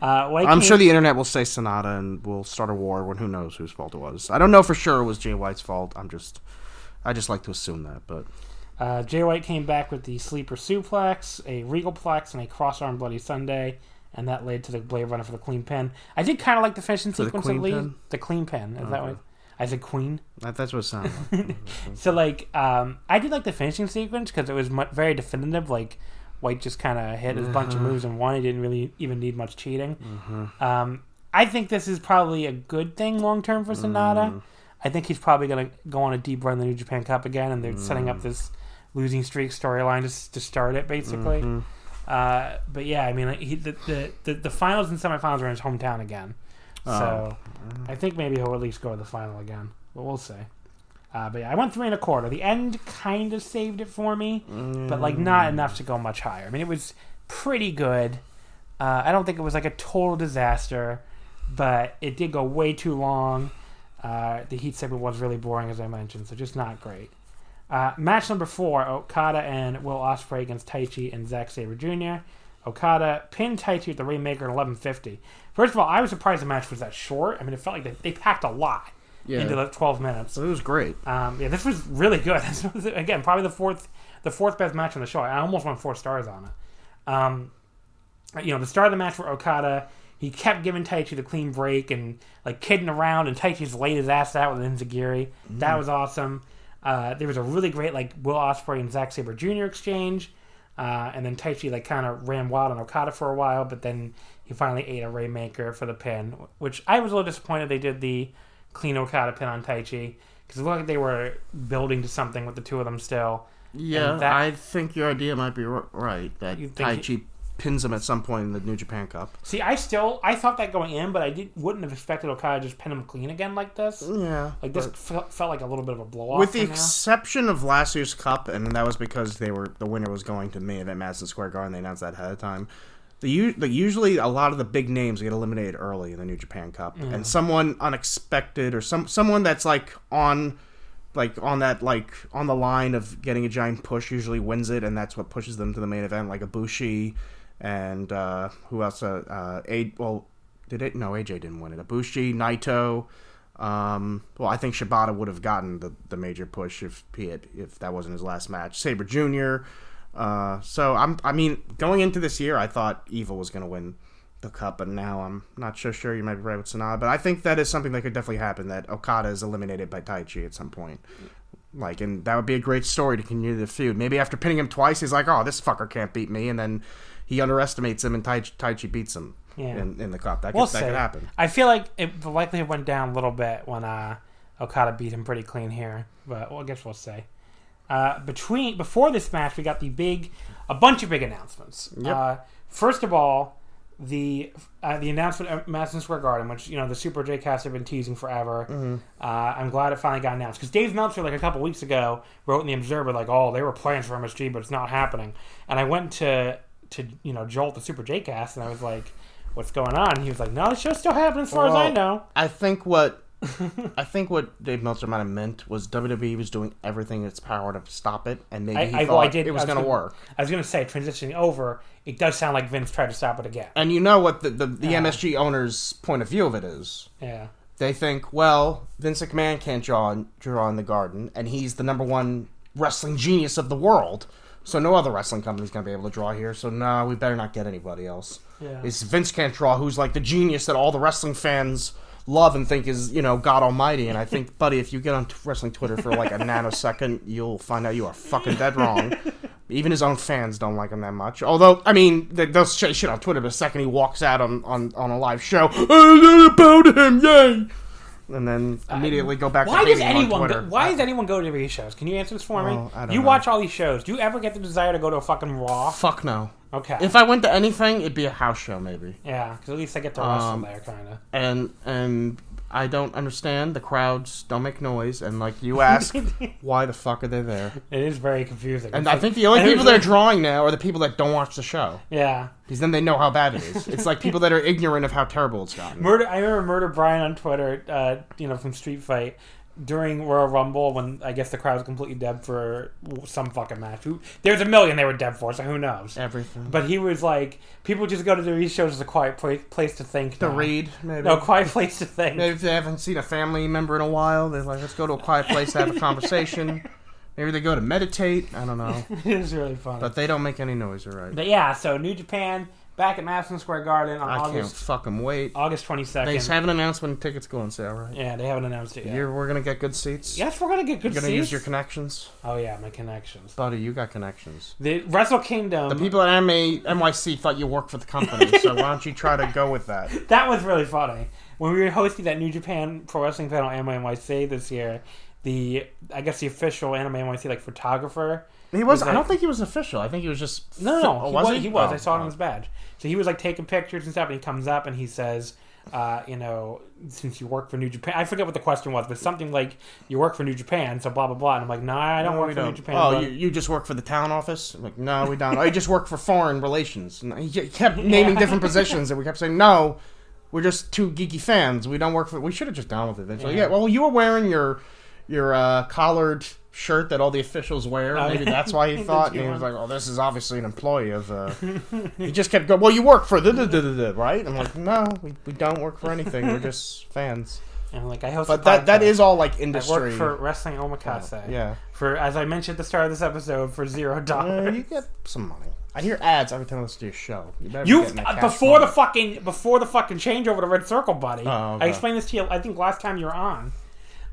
Uh, White I'm came- sure the internet will say Sanada and we'll start a war when who knows whose fault it was. I don't know for sure it was Jay White's fault. I'm just, I just like to assume that. But Uh, Jay White came back with the sleeper suplex, a regal plex, and a cross arm bloody Sunday, and that led to the blade runner for the clean pin. I did kind of like the finishing the sequence queen at least. pin? The clean pin is that what I a Queen. that, that's what sounded like. So like, um, I did like the finishing sequence because it was mu- very definitive. Like White just kind of hit his bunch of Uh-huh. moves and won. He didn't really even need much cheating. Mm-hmm. Um, I think this is probably a good thing long term for Sanada. Mm. I think he's probably going to go on a deep run in the New Japan Cup again, and they're setting Mm. up this losing streak storyline to, s- to start it, basically. Mm-hmm. Uh, but yeah, I mean, like, he, the, the, the the finals and semifinals are in his hometown again, so I think maybe he'll at least go to the final again. But we'll see. Uh, but yeah, I went three and a quarter. The end kind of saved it for me, but like not enough to go much higher. I mean, it was pretty good. Uh, I don't think it was like a total disaster, but it did go way too long. Uh, the heat segment was really boring, as I mentioned, so just not great. Uh, match number four: Okada and Will Ospreay against Taichi and Zack Sabre Jr. Okada pinned Taichi at the Rainmaker in 11:50. First of all, I was surprised the match was that short. I mean, it felt like they, they packed a lot Yeah. into the 12 minutes. So it was great. Um, yeah, this was really good. Again, probably the fourth, the fourth best match on the show. I almost went four stars on it. Um, you know, the start of the match for Okada, he kept giving Taichi the clean break and like kidding around, and Taichi's laid his ass out with enzuigiri. That was awesome. Uh, there was a really great like Will Ospreay and Zack Sabre Jr. exchange, uh, and then Taichi like kind of ran wild on Okada for a while, but then he finally ate a Rainmaker for the pin, which I was a little disappointed they did the clean Okada pin on Taichi because it looked like they were building to something with the two of them still. Yeah, that- I think your idea might be right. That Taichi pins him at some point in the New Japan Cup. See, I still I thought that going in, but I did wouldn't have expected Okada to just pin him clean again like this. Yeah, Like this felt, felt like a little bit of a blow off. with the exception of last year's Cup, and that was because they were the winner was going to me at Madison Square Garden. They announced that ahead of time. The, the usually a lot of the big names get eliminated early in the New Japan Cup, and someone unexpected or some someone that's like on like on that like on the line of getting a giant push usually wins it, and that's what pushes them to the main event. Like Ibushi and uh, who else? Uh, uh, A well, did it? No, AJ didn't win it. Ibushi, Naito. Um, well, I think Shibata would have gotten the, the major push if he had, if that wasn't his last match. Sabre Jr. Uh, so I'm I mean going into this year, I thought Evil was going to win the cup, but now I'm not so sure. You might be right with Sanada, but I think that is something that could definitely happen. That Okada is eliminated by Taichi at some point. Like, and that would be a great story to continue the feud. Maybe after pinning him twice, he's like, "Oh, this fucker can't beat me," and then he underestimates him, and Tai- Taichi beats him Yeah. in, in the cup. That could, we'll that could happen. I feel like it, the likelihood went down a little bit when uh, Okada beat him pretty clean here, but well, I guess we'll see. Uh, between before this match, we got the big, a bunch of big announcements. Yep. Uh, first of all, the uh, the announcement at Madison Square Garden, which you know the Super J Cast have been teasing forever. Mm-hmm. Uh, I'm glad it finally got announced because Dave Meltzer, like a couple weeks ago, wrote in the Observer like, "Oh, they were plans for MSG, but it's not happening." And I went to to you know Jolt the Super J Cast, and I was like, "What's going on?" And he was like, "No, the show's still happening as far as I know." I think what I think what Dave Meltzer might have meant was WWE was doing everything in its power to stop it, and maybe I, he I, thought well, I did. it was I going to work. I was going to say transitioning over. It does sound like Vince tried to stop it again. And you know what the the, the Yeah. MSG owners' point of view of it is? Yeah. They think, well, Vince McMahon can't draw draw in the Garden, and he's the number one wrestling genius of the world. So no other wrestling company's going to be able to draw here. So no, we better not get anybody else. Yeah. It's Vince can't draw, who's like the genius that all the wrestling fans love and think is you know God Almighty. And I think, buddy, if you get on t- wrestling Twitter for like a nanosecond, you'll find out you are fucking dead wrong. Even his own fans don't like him that much. Although, I mean, they- they'll say shit on Twitter, but the second he walks out on, on, on a live show, "Oh, about him, yay! And then uh, immediately go back Why to does anyone? Go, why does anyone go to these shows? Can you answer this for Well, me? You know. watch all these shows. Do you ever get the desire to go to a fucking Raw? Fuck no. Okay. If I went to anything, it'd be a house show, maybe. yeah, because at least I get to wrestle Um, there, kind of. and and I don't understand. The crowds don't make noise, and like you ask, why the fuck are they there? It is very confusing. And It's I like- think the only people it's they're drawing now are the people that don't watch the show, Yeah. because then they know how bad it is. It's like people that are ignorant of how terrible it's gotten. Murder. I remember Murder Brian on Twitter. Uh, you know, from Street Fight during Royal Rumble when I guess the crowd was completely dead for some fucking match. Who, there's a million they were dead for, so who knows? Everything. But he was like, people just go to these shows as a quiet place, place to think. the now. read, maybe. No, quiet place to think. Maybe if they haven't seen a family member in a while, they're like, let's go to a quiet place to have a conversation. Maybe they go to meditate. I don't know, it is really fun. but they don't make any noise. All right. But yeah, so New Japan back at Madison Square Garden on I can't August fucking wait. August twenty second. They haven't announced when tickets go on sale, right? yeah, they haven't announced it yet. You're, we're gonna get good seats. yes, we're gonna get good seats. You're gonna seats. use your connections, oh yeah, my connections. buddy. You got connections. The Wrestle Kingdom. The people at MA, NYC thought you worked for the company, so why don't you try to go with that? That was really funny. When we were hosting that New Japan Pro Wrestling panel Anime NYC this year, the I guess the official Anime NYC like photographer. He was. Was I don't think he was official. I think he was just. No, no, Oh, he was he? He was. Oh, I saw it on oh. his badge. So he was like taking pictures and stuff, and he comes up and he says, uh, you know, since you work for New Japan, I forget what the question was, but something like you work for New Japan, so blah blah blah. And I'm like, no, I don't No, work for New don't. Japan. Oh, you, you just work for the town office? I'm like, no, we don't. I just work for foreign relations. And he kept naming different positions, and we kept saying, no, we're just two geeky fans. We don't work for. We should have just gone with it. Eventually. Yeah. yeah, well, you were wearing your your uh, collared shirt that all the officials wear. Oh, Maybe that's why he thought. And he was like, oh, this is obviously an employee of. Uh... he just kept going. Well, you work for the, right? I'm like, no, we, we don't work for anything. We're just fans. and like, I host. But that that is all like industry. I work for Wrestling Omakase. yeah. For as I mentioned at the start of this episode, for zero Uh, dollars. you get some money. I hear ads every time I listen to your show. You You uh, before the fucking before the fucking changeover to Red Circle, buddy. Oh, okay. I explained this to you. I think last time you were on.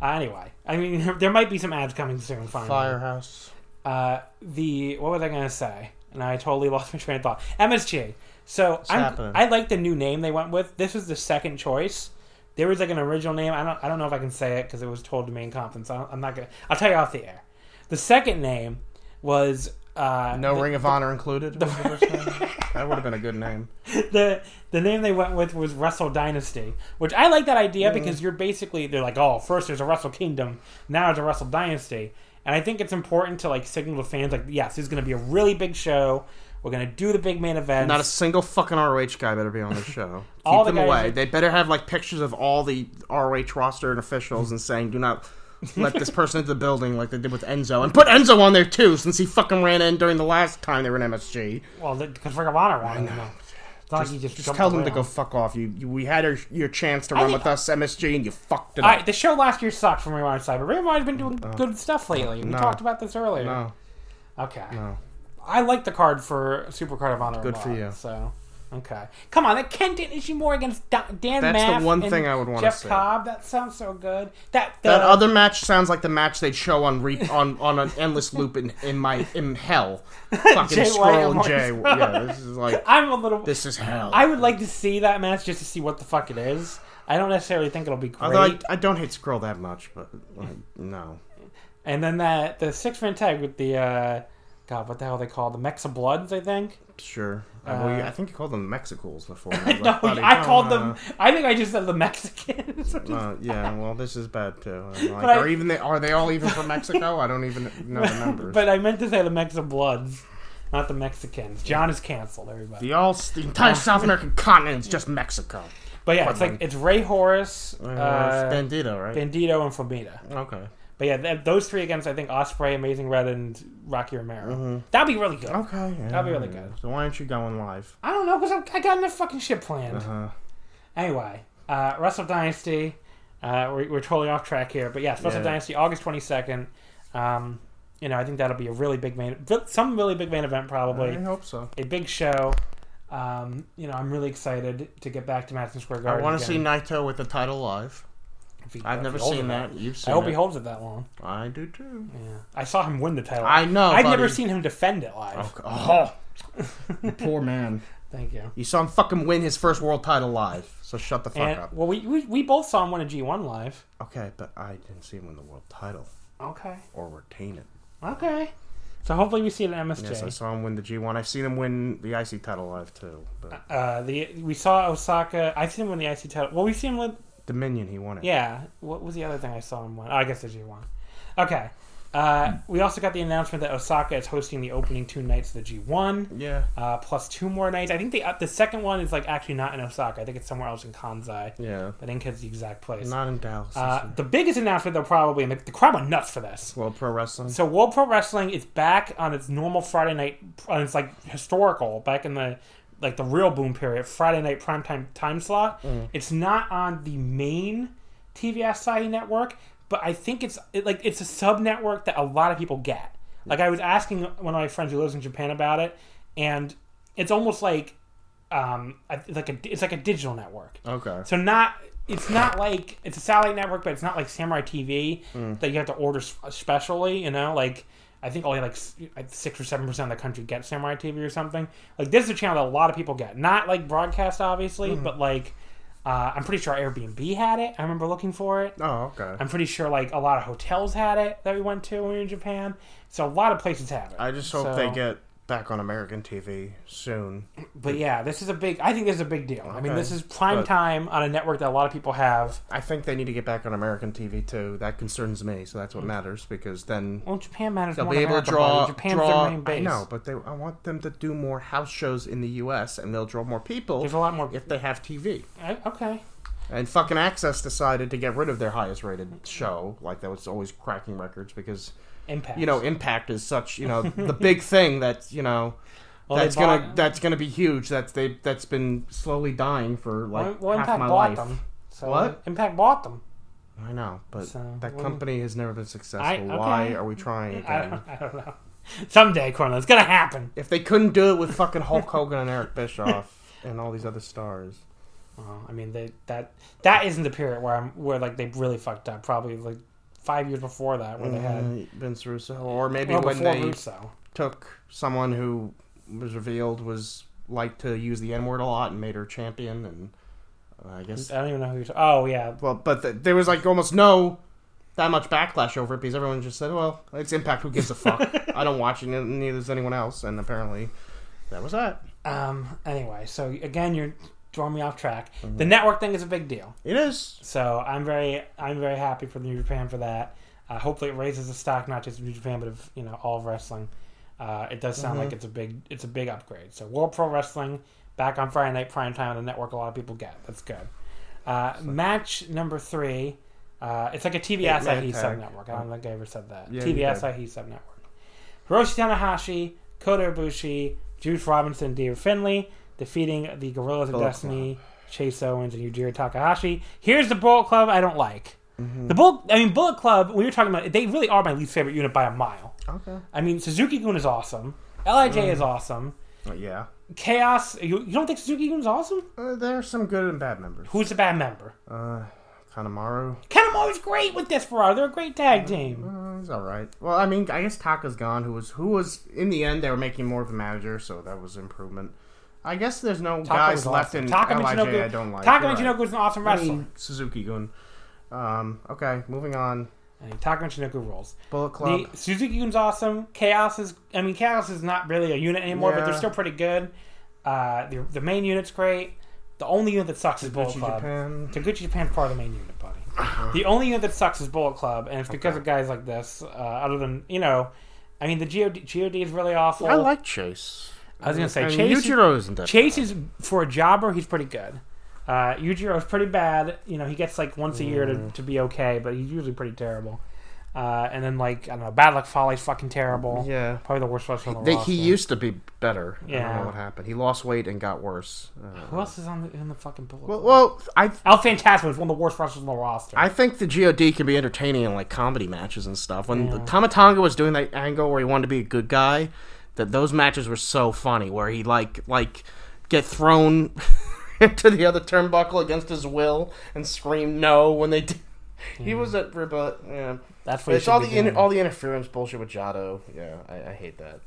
Uh, anyway, I mean, there might be some ads coming soon. Finally, Firehouse. Uh, the what was I gonna say? And I totally lost my train of thought. MSG. So. I like the new name they went with. This was the second choice. There was like an original name. I don't. I don't know if I can say it because it was told to me in conference. I I'm not gonna. I'll tell you off the air. The second name was uh, No the, Ring of Honor included. was the first name? that would have been a good name. the the name they went with was Wrestle Dynasty, which I like that idea because you're basically they're like, oh, first there's a Wrestle Kingdom, now there's a Wrestle Dynasty, and I think it's important to like signal to fans like, yes, this is going to be a really big show. We're going to do the big main event. Not a single fucking ROH guy better be on the show. Keep All them guys away. are- They better have like pictures of all the ROH roster and officials and saying, "Do not let this person into the building," like they did with Enzo, and put Enzo on there too, since he fucking ran in during the last time they were in MSG. well, because Ring of Honor wanted him. It's not like you just, Just tell them to go fuck off. You, you we had our, your chance to I run think- with us MSG, and you fucked it All up. right, the show last year sucked from Ring of Honor side, but Ring of Honor's been doing uh, good stuff uh, lately. We No. talked about this earlier. no, Okay. no. I like the card for Super Card of Honor. Good for you. So, okay. Come on, that issue more against Da- Dan That's the one and thing I would wanna Jeff see. Cobb. That sounds so good. That the, That other match sounds like the match they'd show on re- on on an endless loop in, in my in hell. Fucking Jay White scroll and and Jay. Yeah, this is like I'm a little. this is hell. I would like to see that match just to see what the fuck it is. I don't necessarily think it'll be great. Although I, I don't hate scroll that much, but like, no. and then that the six man tag with the uh, God, what the hell are they called? The Mexa Bloods, I think. Sure. Uh, well, I think you called them Mexicals before. I No, like, buddy, I called them. I think I just said the Mexicans. Uh, yeah, well, this is bad too. Like, But I- are even they, are they all even from Mexico? I don't even know the numbers. but I meant to say the Mexa Bloods, not the Mexicans. John is canceled. Everybody. the all the entire South American continent is just Mexico. But yeah, it's like it's Rey Horus, Uh, uh, Bandido, right? Bandido, and Flamita. okay. But yeah, th- those three against I think Ospreay, Amazing Red, and Rocky Romero. That'd be really good. Mm-hmm. Okay. Yeah, That'd be really good. So why aren't you going live? I don't know because I got enough fucking shit planned. Uh-huh. Anyway, uh, Wrestle Dynasty. Uh, we're, we're totally off track here, but yes, Wrestle Yeah. Dynasty, August twenty second. Um, you know, I think that'll be a really big main, some really big main event probably. I hope so. a big show. Um, you know, I'm really excited to get back to Madison Square Garden. I want to see. Naito with the title live. If I've never seen it that. You've seen. I hope it. he holds it that long. I do too. Yeah, I saw him win the title. I know. I've buddy. never seen him defend it live. Oh, you poor man. Thank you. You saw him fucking win his first world title live. So shut the fuck And up. well, we, we we both saw him win a G1 live. Okay, but I didn't see him win the world title Okay. or retain it. Okay. So hopefully we see it at MSJ. Yes, I saw him win the G1. I've seen him win the IC title live too. But uh, the we saw Osaka. I've seen him win the IC title. Well, we've seen him win. Dominion, he won it. Yeah. What was the other thing I saw him win? Oh, I guess the G1. Okay. Uh, we also got the announcement that Osaka is hosting the opening two nights of the G1. Yeah. uh, plus two more nights. I think the uh, the second one is like actually not in Osaka. I think it's somewhere else in Kansai. Yeah. I think it's the exact place. Not in Dallas. Uh, the biggest announcement though probably, and the, the crowd went nuts for this. World Pro Wrestling. So World Pro Wrestling is back on its normal Friday night, on its like historical back in the like the real boom period Friday night primetime time slot. It's not on the main TV Asahi network, but I think it's it, like it's a sub network that a lot of people get. Like I was asking one of my friends who lives in Japan about it, and it's almost like um, like a it's like a digital network. Okay. So not it's not like it's a satellite network, but it's not like Samurai TV Mm. that you have to order specially. You know, like I think only like six or seven percent of the country gets Samurai TV or something. Like this is a channel that a lot of people get, not like broadcast obviously, Mm. but like uh, I'm pretty sure Airbnb had it. I remember looking for it. Oh, okay. I'm pretty sure like a lot of hotels had it that we went to when we were in Japan. So a lot of places have it. I just hope So- they get back on American TV soon. But yeah, this is a big. I think this is a big deal. I mean, this is prime But- time on a network that a lot of people have. I think they need to get back on American TV too. That concerns me, so that's what mm. matters because then Well, Japan matters they'll be able to draw. Japan's draw their main base. I know, but they, I want them to do more house shows in the U.S. and they'll draw more people There's a lot more. if they have TV. I- eh, okay. And fucking AXS decided to get rid of their highest rated show, like that was always cracking records because Impact. you know Impact is such you know the big thing that's you know Well, that's gonna bought- that's gonna be huge. That's they that's been slowly dying for like well, half Impact my bought life. them. So What? Impact bought them. I know, but So, that well- company has never been successful. I- okay. Why are we trying I again? don't, I don't know. Someday, Cornel, it's gonna happen. If they couldn't do it with fucking Hulk Hogan and Eric Bischoff and all these other stars, Well, I mean, they, that that isn't the period where I'm where like they really fucked up. Probably like five years before that, where they had uh, Vince Russo, or maybe well when they Russo. took someone who was revealed was like to use the N word a lot and made her champion, and uh, I guess I don't even know who you're. Oh yeah, well, but th- there was like almost no that much backlash over it because everyone just said, "Well, it's Impact. Who gives a fuck? I don't watch it, and neither does anyone else." And apparently, that was that. Um. Anyway, so again, you're throwing me off track. Mm-hmm. The network thing is a big deal. It is. So I'm very, I'm very happy for New Japan for that. Uh, hopefully, it raises the stock not just of New Japan, but of you know all of wrestling. Uh, it does sound Mm-hmm. like it's a big, it's a big upgrade. So World Pro Wrestling back on Friday night prime time on the network. A lot of people get. That's good. Uh, match number three. Uh, it's like a TBS Eight-man sub network. I don't think I ever said that. Yeah, TBS IE sub network. Hiroshi Tanahashi, Kota Ibushi, Juice Robinson, David Finlay defeating the Guerrillas of Bullet Destiny, Chase Owens, and Yujiro Takahashi. Here's the Bullet Club I don't like. Mm-hmm. The Bullet, I mean, Bullet Club. When you're talking about, it, they really are my least favorite unit by a mile. Okay. I mean, Suzuki Gun is awesome. Lij Mm. is awesome. Uh, yeah. Chaos. You, you don't think Suzuki Gun's awesome? Uh, there are some good and bad members. Who's the bad member? Uh, Kanemaru. Kanemaru's great with Desperado. They're a great tag team. Uh, he's all right. Well, I mean, I guess Taka's gone. Who was who was in the end? They were making more of a manager, so that was improvement. I guess there's no Taka guys left awesome. in Taka Lij Michinoku- I don't like. Taka You're right. Is an awesome I mean, Suzuki Gun. Um, okay, moving on. And Taka Michinoku rules. Bullet Club. The Suzuki Gun's awesome. Chaos is, I mean, Chaos is not really a unit anymore, but they're still pretty good. Uh, the, the main unit's great. The only unit that sucks is Bullet Club. Japan. Taguchi Japan's part of the main unit, buddy. the only unit that sucks is Bullet Club, and it's because of guys like this. Uh, other than you know, I mean, the God, God is really awful. I like Chase. I was gonna say, And Chase- Yujiro isn't that. Chase is for a jobber. He's pretty good. Uh, is pretty bad. You know, he gets like once a year Mm. to, to be okay, but he's usually pretty terrible. Uh, and then like I don't know, Bad Luck Fale's fucking terrible. Yeah. Probably the worst wrestler on the roster. he used to be better. I don't Yeah. know what happened. He lost weight and got worse. Uh, Who else is on the in the fucking bullet? well, well, I El Phantasmo is one of the worst wrestlers on the roster. I think the God can be entertaining in like comedy matches and stuff. When Yeah. Tama Tonga was doing that angle where he wanted to be a good guy, that those matches were so funny. Where he like like get thrown into the other turnbuckle against his will and scream no when they. Did. He was at but uh, yeah. That's what It's all the in, all the interference bullshit with Jado. Yeah, I, I hate that.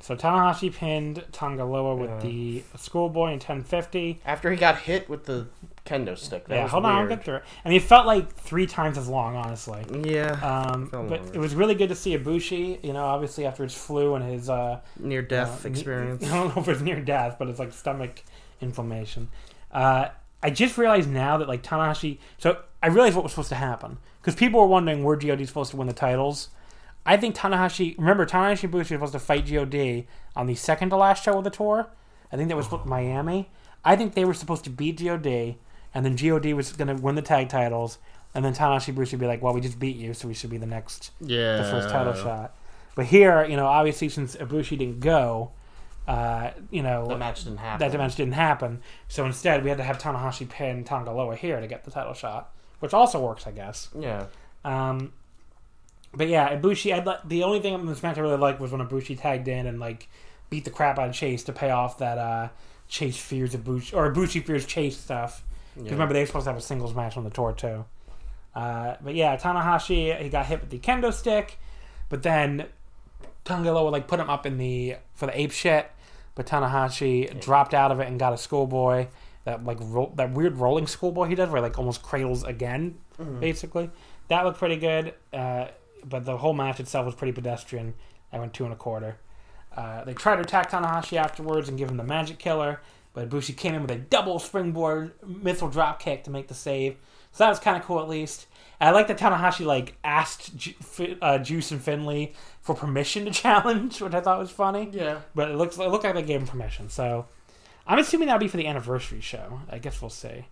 So Tanahashi pinned Tanga Loa with Yeah. the schoolboy in 1050. After he got hit with the kendo stick. That yeah, was hold on, I'll get through it. I mean, it felt like three times as long, honestly. Yeah, Um, but longer. it was really good to see Ibushi. You know, obviously after his flu and his uh, near death uh, experience. I don't know if it's near death, but it's like stomach inflammation. Uh, I just realized now that like Tanahashi. So I realized what was supposed to happen because people were wondering where God supposed to win the titles. I think Tanahashi. Remember, Tanahashi and Bushi were supposed to fight God on the second to last show of the tour. I think that was supposed Miami. I think they were supposed to beat God, and then God was going to win the tag titles, and then Tanahashi Bushi would be like, "Well, we just beat you, so we should be the next yeah, the first title shot." But here, you know, obviously since Ibushi didn't go, uh, you know, The match didn't happen. that match didn't happen. So instead, we had to have Tanahashi pin Tanga Loa here to get the title shot, which also works, I guess. Yeah. Um, but yeah, Ibushi. I'd like the only thing in this match I really liked was when Ibushi tagged in and like beat the crap out of Chase to pay off that uh, Chase fears Ibushi or Ibushi fears Chase stuff. Yeah. remember they were supposed to have a singles match on the tour too. Uh, but yeah, Tanahashi he got hit with the kendo stick, but then Tanga Loa would like put him up in the for the ape shit, but Tanahashi dropped out of it and got a schoolboy that like ro- that weird rolling schoolboy he does where like almost cradles again basically. That looked pretty good, uh, but the whole match itself was pretty pedestrian. I went two and a quarter. Uh, they tried to attack Tanahashi afterwards and give him the magic killer, but Ibushi came in with a double springboard missile drop kick to make the save. So that was kind of cool at least. And I like that Tanahashi like asked Ju- uh, Juice and Finlay for permission to challenge, which I thought was funny. Yeah. But it looks it looked like they gave him permission. So I'm assuming that'll be for the anniversary show. I guess we'll see.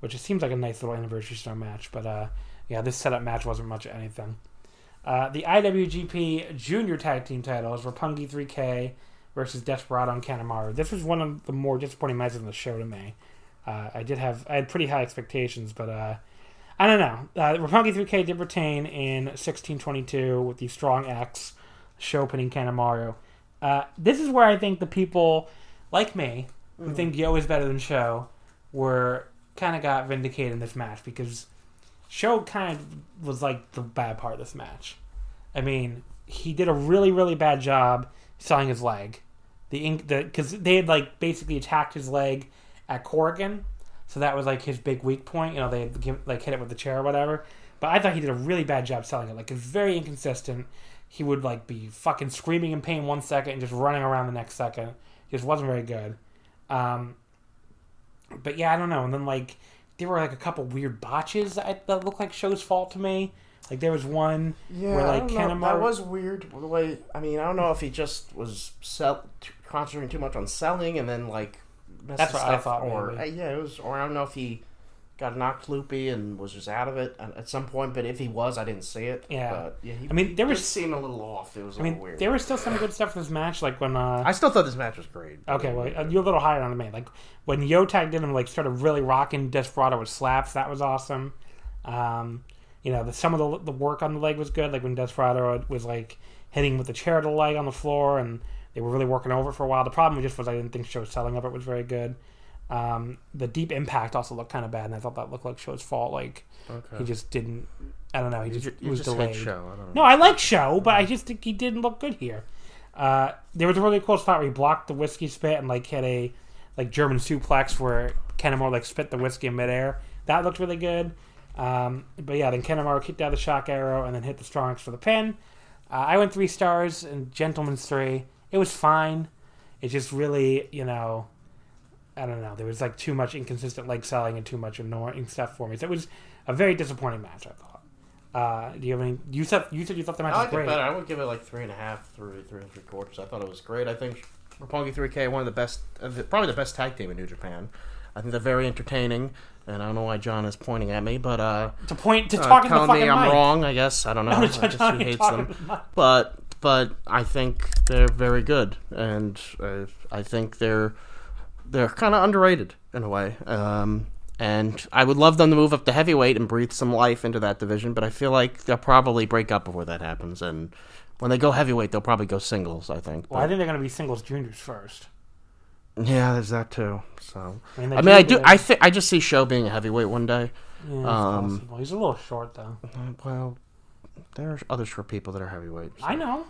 Which it seems like a nice little anniversary show match. But uh, yeah, this setup match wasn't much of anything. Uh, the IWGP Junior Tag Team titles were Pungi 3K versus Desperado and Kanemaru. This was one of the more disappointing matches on the show to me. Uh, I did have I had pretty high expectations, but uh, I don't know. Uh, Roppongi 3K did retain in 1622 with the strong X, Sho pinning Kanemaru. Uh, this is where I think the people like me who think Yo is better than Sho were kind of got vindicated in this match because Sho kind of was like the bad part of this match. I mean, he did a really really bad job selling his leg. The ink the because they had like basically attacked his leg at Korakuen, so that was like his big weak point. You know, they give, like hit it with the chair or whatever. But I thought he did a really bad job selling it. Like it's very inconsistent. He would like be fucking screaming in pain one second and just running around the next second. Just wasn't very good. Um, but yeah, I don't know. And then like there were like a couple weird botches that, that looked like Sho's fault to me. Like there was one Yeah, where like. Kanemaru that was weird. The way I mean, I don't know if he just was sell, concentrating too much on selling and then like messed That's his what I stuff, thought, Or maybe. uh, yeah, it was. Or I don't know if he got knocked loopy and was just out of it at at some point. But if he was, I didn't see it. Yeah. But, yeah. He, I mean, there did was- seem a little off. It was a I mean, little weird. there was still some good stuff in this match. Like when uh, I still thought this match was great. Okay, well, uh, you're a little higher on me. Like when Yo tagged in and like started really rocking Desperado with slaps, that was awesome. Um, you know, the, some of the the work on the leg was good. Like when Desperado was like hitting with the chair to the leg on the floor, and they were really working over it for a while. The problem just was I didn't think Sho's selling of it was very good. Um, the deep impact also looked kind of bad, and I thought that looked like Sho's fault. Like Okay. he just didn't. I don't know. He You, just you was just delayed. show. I don't No. I like Sho, but I just think he didn't look good here. Uh, there was a really cool spot where he blocked the whiskey spit and like hit a like German suplex where Kanemaru like spit the whiskey in midair. That looked really good. Um, but yeah, then Kanemaru kicked out the shock arrow and then hit the strongest for the pin. Uh, I went three stars and Gentleman's three. It was fine. It just really, you know, I don't know. There was like too much inconsistent leg selling and too much annoying stuff for me. So it was a very disappointing match. I thought. Uh, do you have any? You said you said you thought the match I was liked it better. I would give it like three and a half, three, three and three quarters. I thought it was great. I think Roppongi 3K one of the best, uh, the- probably the best tag team in New Japan. I think they're very entertaining, and I don't know why John is pointing at me, but uh, To point to uh, the fucking me I'm mic. wrong. I guess I don't know. No, I guess he hates them, the but but I think they're very good, and uh, I think they're they're kind of underrated in a way. Um, and I would love them to move up to heavyweight and breathe some life into that division, but I feel like they'll probably break up before that happens. And when they go heavyweight, they'll probably go singles. I think. Well, I think they're going to be singles juniors first. yeah, there's that too. So I mean, I mean, I do- do. I think I just see Sho being a heavyweight one day. Yeah, um, possible. He's a little short though. Well, there are other short people that are heavyweight. so- I know.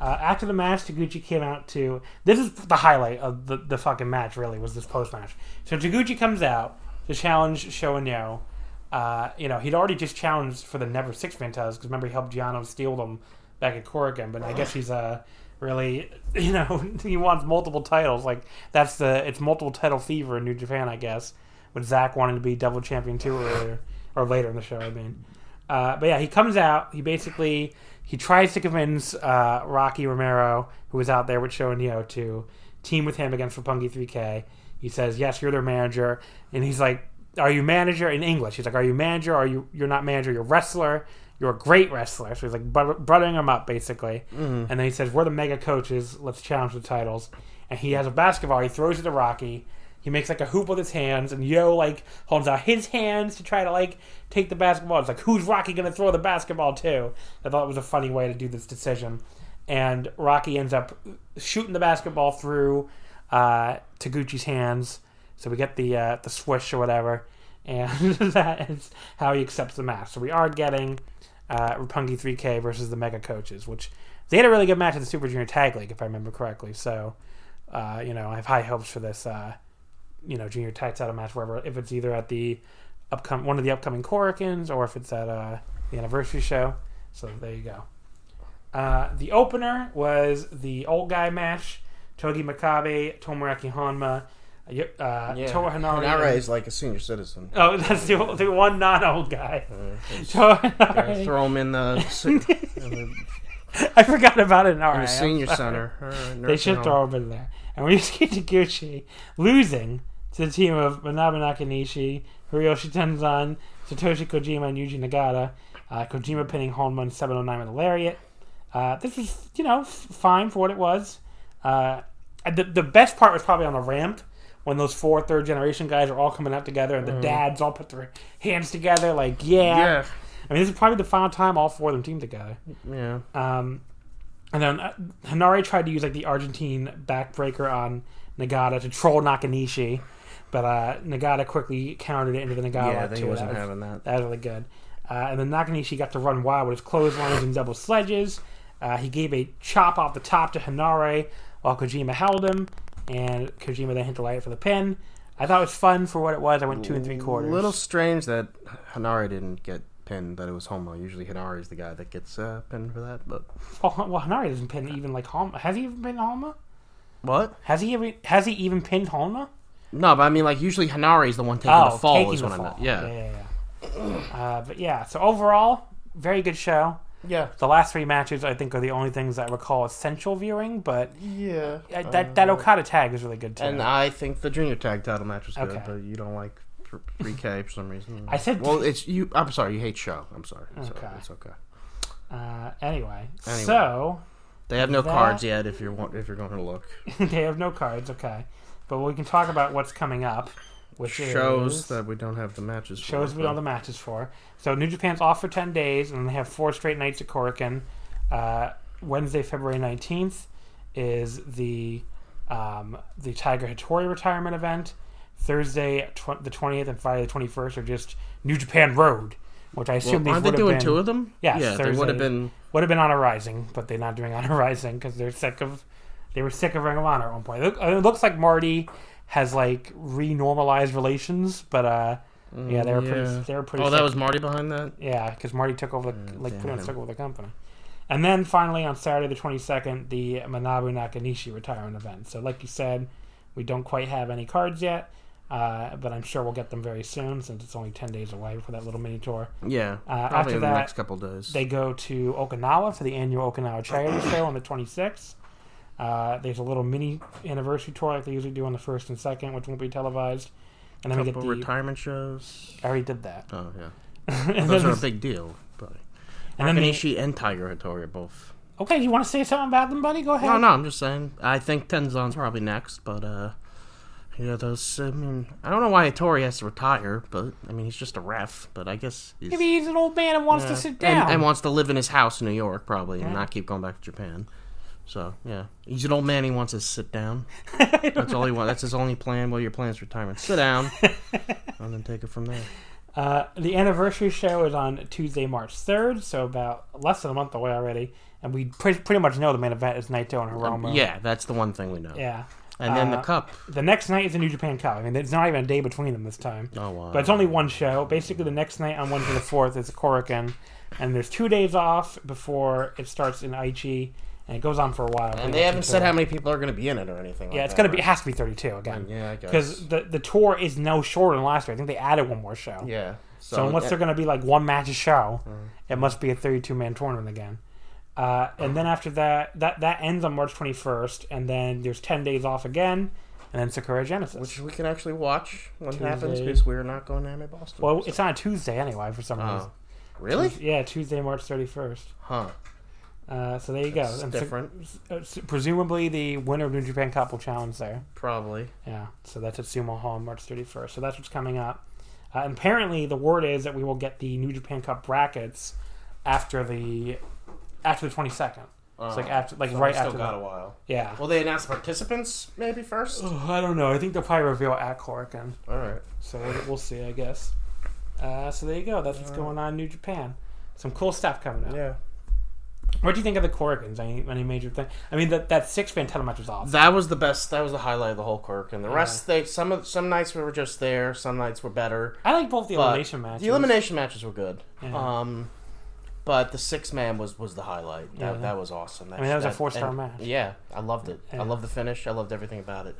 Uh, after the match, Taguchi came out to. This is the highlight of the, the fucking match. Really, was this post match. So Taguchi comes out to challenge Sho and Yo. Uh, you know, he'd already just challenged for the Never Six titles because remember he helped Giano steal them back at Korakuen. But I guess he's uh really, you know, he wants multiple titles. Like that's the it's multiple title fever in New Japan, I guess. With Zack wanting to be double champion too earlier or later in the show, I mean. Uh, but yeah, he comes out. He basically he tries to convince uh, Rocky Romero, who was out there with Sho and Neo, to team with him against Roppongi 3K. He says, "Yes, you're their manager," and he's like, "Are you manager?" In English, he's like, "Are you manager? Are you? You're not manager. You're wrestler. You're a great wrestler." So he's like butter- buttering him up basically. And then he says, "We're the mega coaches. Let's challenge the titles." And he has a basketball. He throws it to Rocky. He makes like a hoop with his hands, and Yo like holds out his hands to try to like take the basketball. It's like, who's Rocky gonna throw the basketball to? I thought it was a funny way to do this decision. And Rocky ends up shooting the basketball through uh, Taguchi's hands. So we get the uh, the swish or whatever, and that is how he accepts the match. So we are getting uh, Roppongi 3K versus the Mega Coaches, which they had a really good match in the Super Junior Tag League, if I remember correctly. So, uh, you know, I have high hopes for this, uh, you know, Junior Tag Title match, wherever if it's either at the upcoming one of the upcoming Korakuens or if it's at uh, the anniversary show. So there you go. Uh, the opener was the old guy match: Togi Makabe, Tomoaki Honma, uh, Toa Henare. Henare is like a senior citizen. Oh, that's the, the one non-old guy. Uh, it's- Toa gotta Henare. throw him in the, in the, I forgot about it in in RA. the I'm senior center. or They should home. throw him in there. And we just get Taguchi losing to the team of Manabu Nakanishi, Hiroshi Tenzan, Satoshi Kojima, and Yuji Nagata. Uh, Kojima pinning Honma in 709 with a lariat. Uh, this was, you know, f- fine for what it was. Uh, the, the best part was probably on the ramp when those four third generation guys are all coming out together and the dads all put their hands together, like, yeah. Yeah, I mean, this is probably the final time all four of them team together. yeah. Um, and then uh, Henare tried to use like the Argentine backbreaker on Nagata to troll Nakanishi, but uh, Nagata quickly countered it into the Nagata. Yeah, they too. wasn't that was, having that. That was really good. Uh, and then Nakanishi got to run wild with his clotheslines and double sledges. Uh, he gave a chop off the top to Henare while Kojima held him, and Kojima then hit the light for the pin. I thought it was fun for what it was. I went two and three quarters. A little strange that Henare didn't get pinned, that it was Honma. Usually Henare is the guy that gets uh, pinned for that. But well, well, Henare doesn't pin even like Honma. Has he even pinned Honma? what? Has he ever? Has he even pinned Honma? No, but I mean, like usually Henare is the one taking oh, the fall. taking is the what I meant. fall. Yeah, yeah, yeah. yeah. uh, but yeah, so overall, very good show. yeah, The last three matches, I think, are the only things I recall essential viewing. But yeah. uh, that that Uh, Okada tag is really good too. And I think the junior tag title match was good, Okay. but you don't like three K for some reason. I said- well, it's you. I'm sorry, you hate Sho. I'm sorry. So Okay. it's okay. uh, anyway, Anyway. so They have no That- cards yet. If you're want- if you're going to look, they have no cards. Okay, but we can talk about what's coming up, which shows is that we don't have the matches. For, shows we don't have the matches for. So New Japan's off for ten days, and they have four straight nights at Korakuen. Uh, Wednesday, February nineteenth, is the um, the Tiger Hattori retirement event. Thursday, tw- the twentieth, and Friday the twenty first are just New Japan Road, which I assume Well, these would have doing been, two of them? Yes, yeah, they Thursday. would have been. would have been Honor Rising, but they're not doing on a rising because they're sick of they were sick of Ring of Honor at one point. It, it looks like Marty has like re-normalized relations, but uh, yeah, they were pretty. They were pretty. Oh, that was Marty behind that. Yeah, because Marty took over the Mm, like pretty much took over the company. And then finally on Saturday the twenty second, the Manabu Nakanishi retirement event. So like you said, we don't quite have any cards yet, uh, but I'm sure we'll get them very soon since it's only ten days away for that little mini tour. Yeah, Uh, after that, the next couple days. They go to Okinawa for the annual Okinawa Charity Show on the 26th. Uh, there's a little mini anniversary tour like they usually do on the first and second, which won't be televised. And then we get the. retirement shows. I already did that. Oh yeah, and those are a big deal. But and then Nakanishi and Tiger Hattori are both. okay, you want to say something about them, buddy? Go ahead. No, no, I'm just saying. I think Tenzan's probably next, but uh, yeah, those. I mean, I don't know why Hattori has to retire, but I mean, he's just a ref. But I guess he's Maybe he's an old man and wants yeah. to sit down. and wants to live in his house in New York, probably, and not keep going back to Japan. So yeah, he's an old man. He wants to sit down. That's all he wants. That's his only plan. Well, your plan's retirement. Sit down, and then take it from there. Uh, the anniversary show is on Tuesday, March 3rd, so about less than a month away already. And we pre- pretty much know the main event is Naito and Hiromu. Yeah, that's the one thing we know. Yeah. And then the Uh, cup. The next night is the New Japan Cup. I mean, it's not even a day between them this time. Oh wow. But it's only one show. Basically, the next night on Wednesday the 4th is Korakuen. And there's two days off before it starts in Aichi. And it goes on for a while. And they haven't said how many people are going to be in it or anything. Yeah, like it's that, gonna be. It has to be 32 again. Yeah, I guess. Because the the tour is no shorter than last year. I think they added one more show. yeah. So, unless they're going to be like one match a show, Mm. it must be a 32 man tournament again. Uh, and then after that, that that ends on March 21st, and then there's 10 days off again, and then Sakura Genesis. which we can actually watch when it happens because we're not going to Anime Boston. well, it's on a Tuesday anyway for some reason. oh, really? Yeah, Tuesday, March 31st. Huh? Uh, so there you go. And so- different. uh, presumably, the winner of New Japan Cup will challenge there. Probably. Yeah, so that's at Sumo Hall on March 31st. So that's what's coming up. Uh, and apparently, the word is that we will get the New Japan Cup brackets after the after the 22nd. It's like after, like So right still after. got that. a while. Yeah. Will they announce participants maybe first? Oh, I don't know. I think they'll probably reveal at Korakuen. All right. So we'll, we'll see, I guess. Uh, so there you go. That's what's going on in New Japan. Some cool stuff coming up. Yeah. What do you think of the Korakuens? Any, any major thing? I mean, that that six man title match was awesome. That was the best. That was the highlight of the whole and the rest. They some of some nights we were just there. Some nights were better. I like both the But elimination matches. The elimination matches were good. Yeah. Um, but the six man was was the highlight. That, Yeah. that was awesome. I mean, that was a four-star and- match. Yeah, I loved it. Yeah. I loved the finish. I loved everything about it.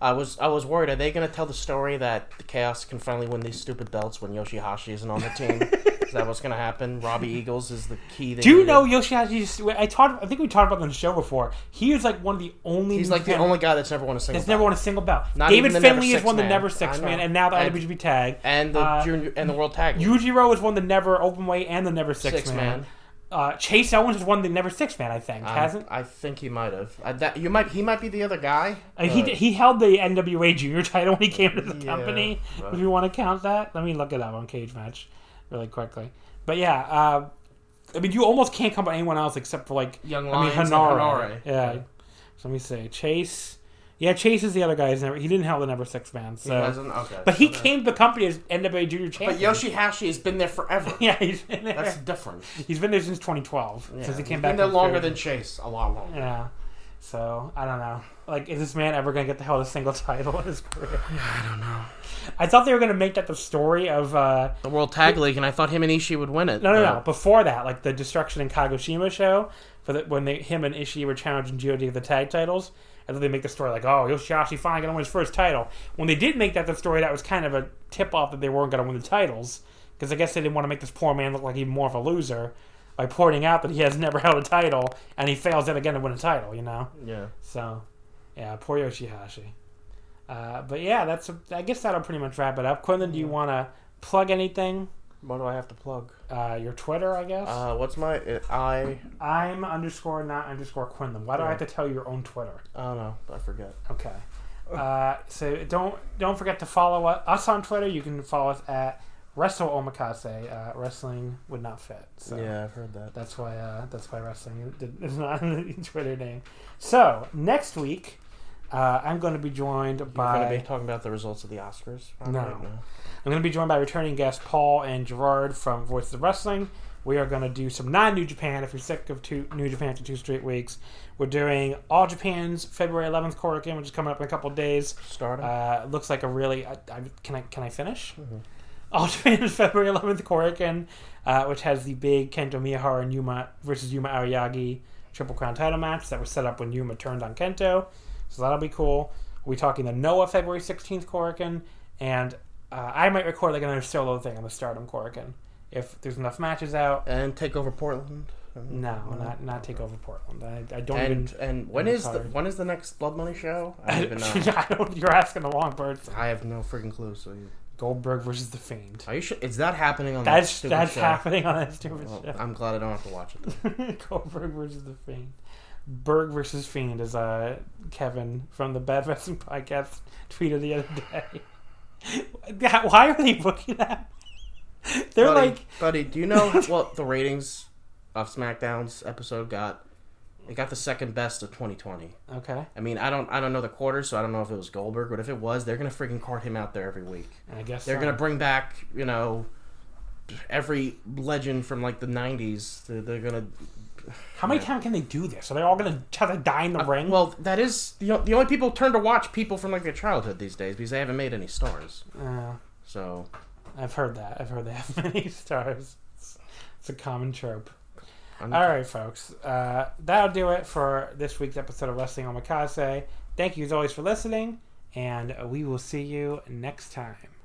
I was I was worried. Are they going to tell the story that the Chaos can finally win these stupid belts when Yoshihashi isn't on the team? is that what's going to happen? Robbie Eagles is the key. Do you know Yoshihashi's? I talked. I think we talked about on the show before. He is like one of the only. He's like the only guy that's never won a single. That's never won a single belt. Not David Finlay is one the never six man, and now the And- IWGP tag. and the Uh, junior and the world tag. Yujiro is one the never open weight and the never six, Six man. man. Uh, Chase Owens is one the never six man. I think Um, hasn't. I think he might have. I, that, you might. He might be the other guy. Uh, he he held the NWA Junior title when he came to the Yeah, company. but- If you want to count that, let me look it up on Cage Match really quickly. But yeah, uh, I mean, you almost can't come up with anyone else except for like Young I mean, Lions Henare. Henare. Yeah. So let me see. Chase. Yeah, Chase is the other guy. He's never, he didn't have the number six man. He So, hasn't? Okay. but he Okay. came to the company as NWA Junior Champion. But. Yoshihashi has been there forever. Yeah, he's been there. That's different. he's been there since 2012. Yeah. Since he came He's back. Been there longer than Chase. A lot longer. Yeah. So I don't know. Like, is this man ever gonna get the hell of a single title in his career? Yeah, I don't know. I thought they were gonna make that the story of. uh The World Tag League, and I thought him and Ishii would win it. No, no, no. Before that, like the Destruction in Kagoshima show, for the, when they him and Ishii were challenging God for the tag titles, and then they make the story like, oh, Yoshihashi finally gonna win his first title. When they did make that the story, that was kind of a tip off that they weren't gonna win the titles, because I guess they didn't want to make this poor man look like even more of a loser by pointing out that he has never held a title and he fails yet again to win a title. You know. Yeah. So, yeah, poor Yoshihashi. Uh, but yeah, that's. I guess that'll pretty much wrap it up. Quinlan, do you want to plug anything? What do I have to plug? Uh, your Twitter, I guess. Uh, what's my uh, I? I'm underscore not underscore Quinlan. Why do I have to tell you your own Twitter? I don't know. I forget. Okay. Uh, so don't don't forget to follow u- us on Twitter. You can follow us at Wrestle Omakase. Uh, wrestling would not fit. So Yeah, I've heard that. that's why uh, that's why wrestling is not in the Twitter name. So next week, uh, I'm going to be joined You're by going to be talking about the results of the Oscars. No. I'm going to be joined by returning guests Paul and Gerard from Voices of Wrestling. We are going to do some non New Japan. If you're sick of two New Japan for two straight weeks, we're doing All Japan's February 11th Korakuen, which is coming up in a couple of days. Stardom. Uh, looks like a really. I, I, can I can I finish? Mm-hmm. Japan's February 11th Korakuen, uh, which has the big Kento Miyahara and Yuma versus Yuma Aoyagi Triple Crown title match that was set up when Yuma turned on Kento. So that'll be cool. We're talking the Noah February 16th Korakuen, and uh, I might record like another solo thing on the Stardom Korakuen if there's enough matches out. and take over Portland. No, not not take over Portland. I, I don't And even. and when I'm the when is the next Blood Money show? I don't even know. I don't, you're asking the wrong person. I have no freaking clue. So you, Goldberg versus the Fiend. are you sure? Is that happening on that That's stupid that's show? happening on that stupid Well, show. I'm glad I don't have to watch it. Goldberg versus the Fiend. Berg versus Fiend is uh Kevin from the Bad Wrestling Podcast tweeted the other day. Why are they booking that? They're buddy, like buddy, do you know what the ratings of SmackDown's episode got? It got the second best of 2020. okay. I mean, I don't, I don't know the quarter, so I don't know if it was Goldberg, but if it was, they're gonna freaking cart him out there every week. I guess They're so. gonna bring back, you know, every legend from like the 90s. They're, they're gonna. How many yeah. times can they do this? Are they all gonna try to die in the ring? Uh, Well, that is the the only people turn to watch people from like their childhood these days because they haven't made any stars. Uh, So I've heard that. I've heard they have many stars. It's a common trope. I'm, All right, folks. Uh, that'll do it for this week's episode of Wrestling Omakase. Thank you as always for listening, and we will see you next time.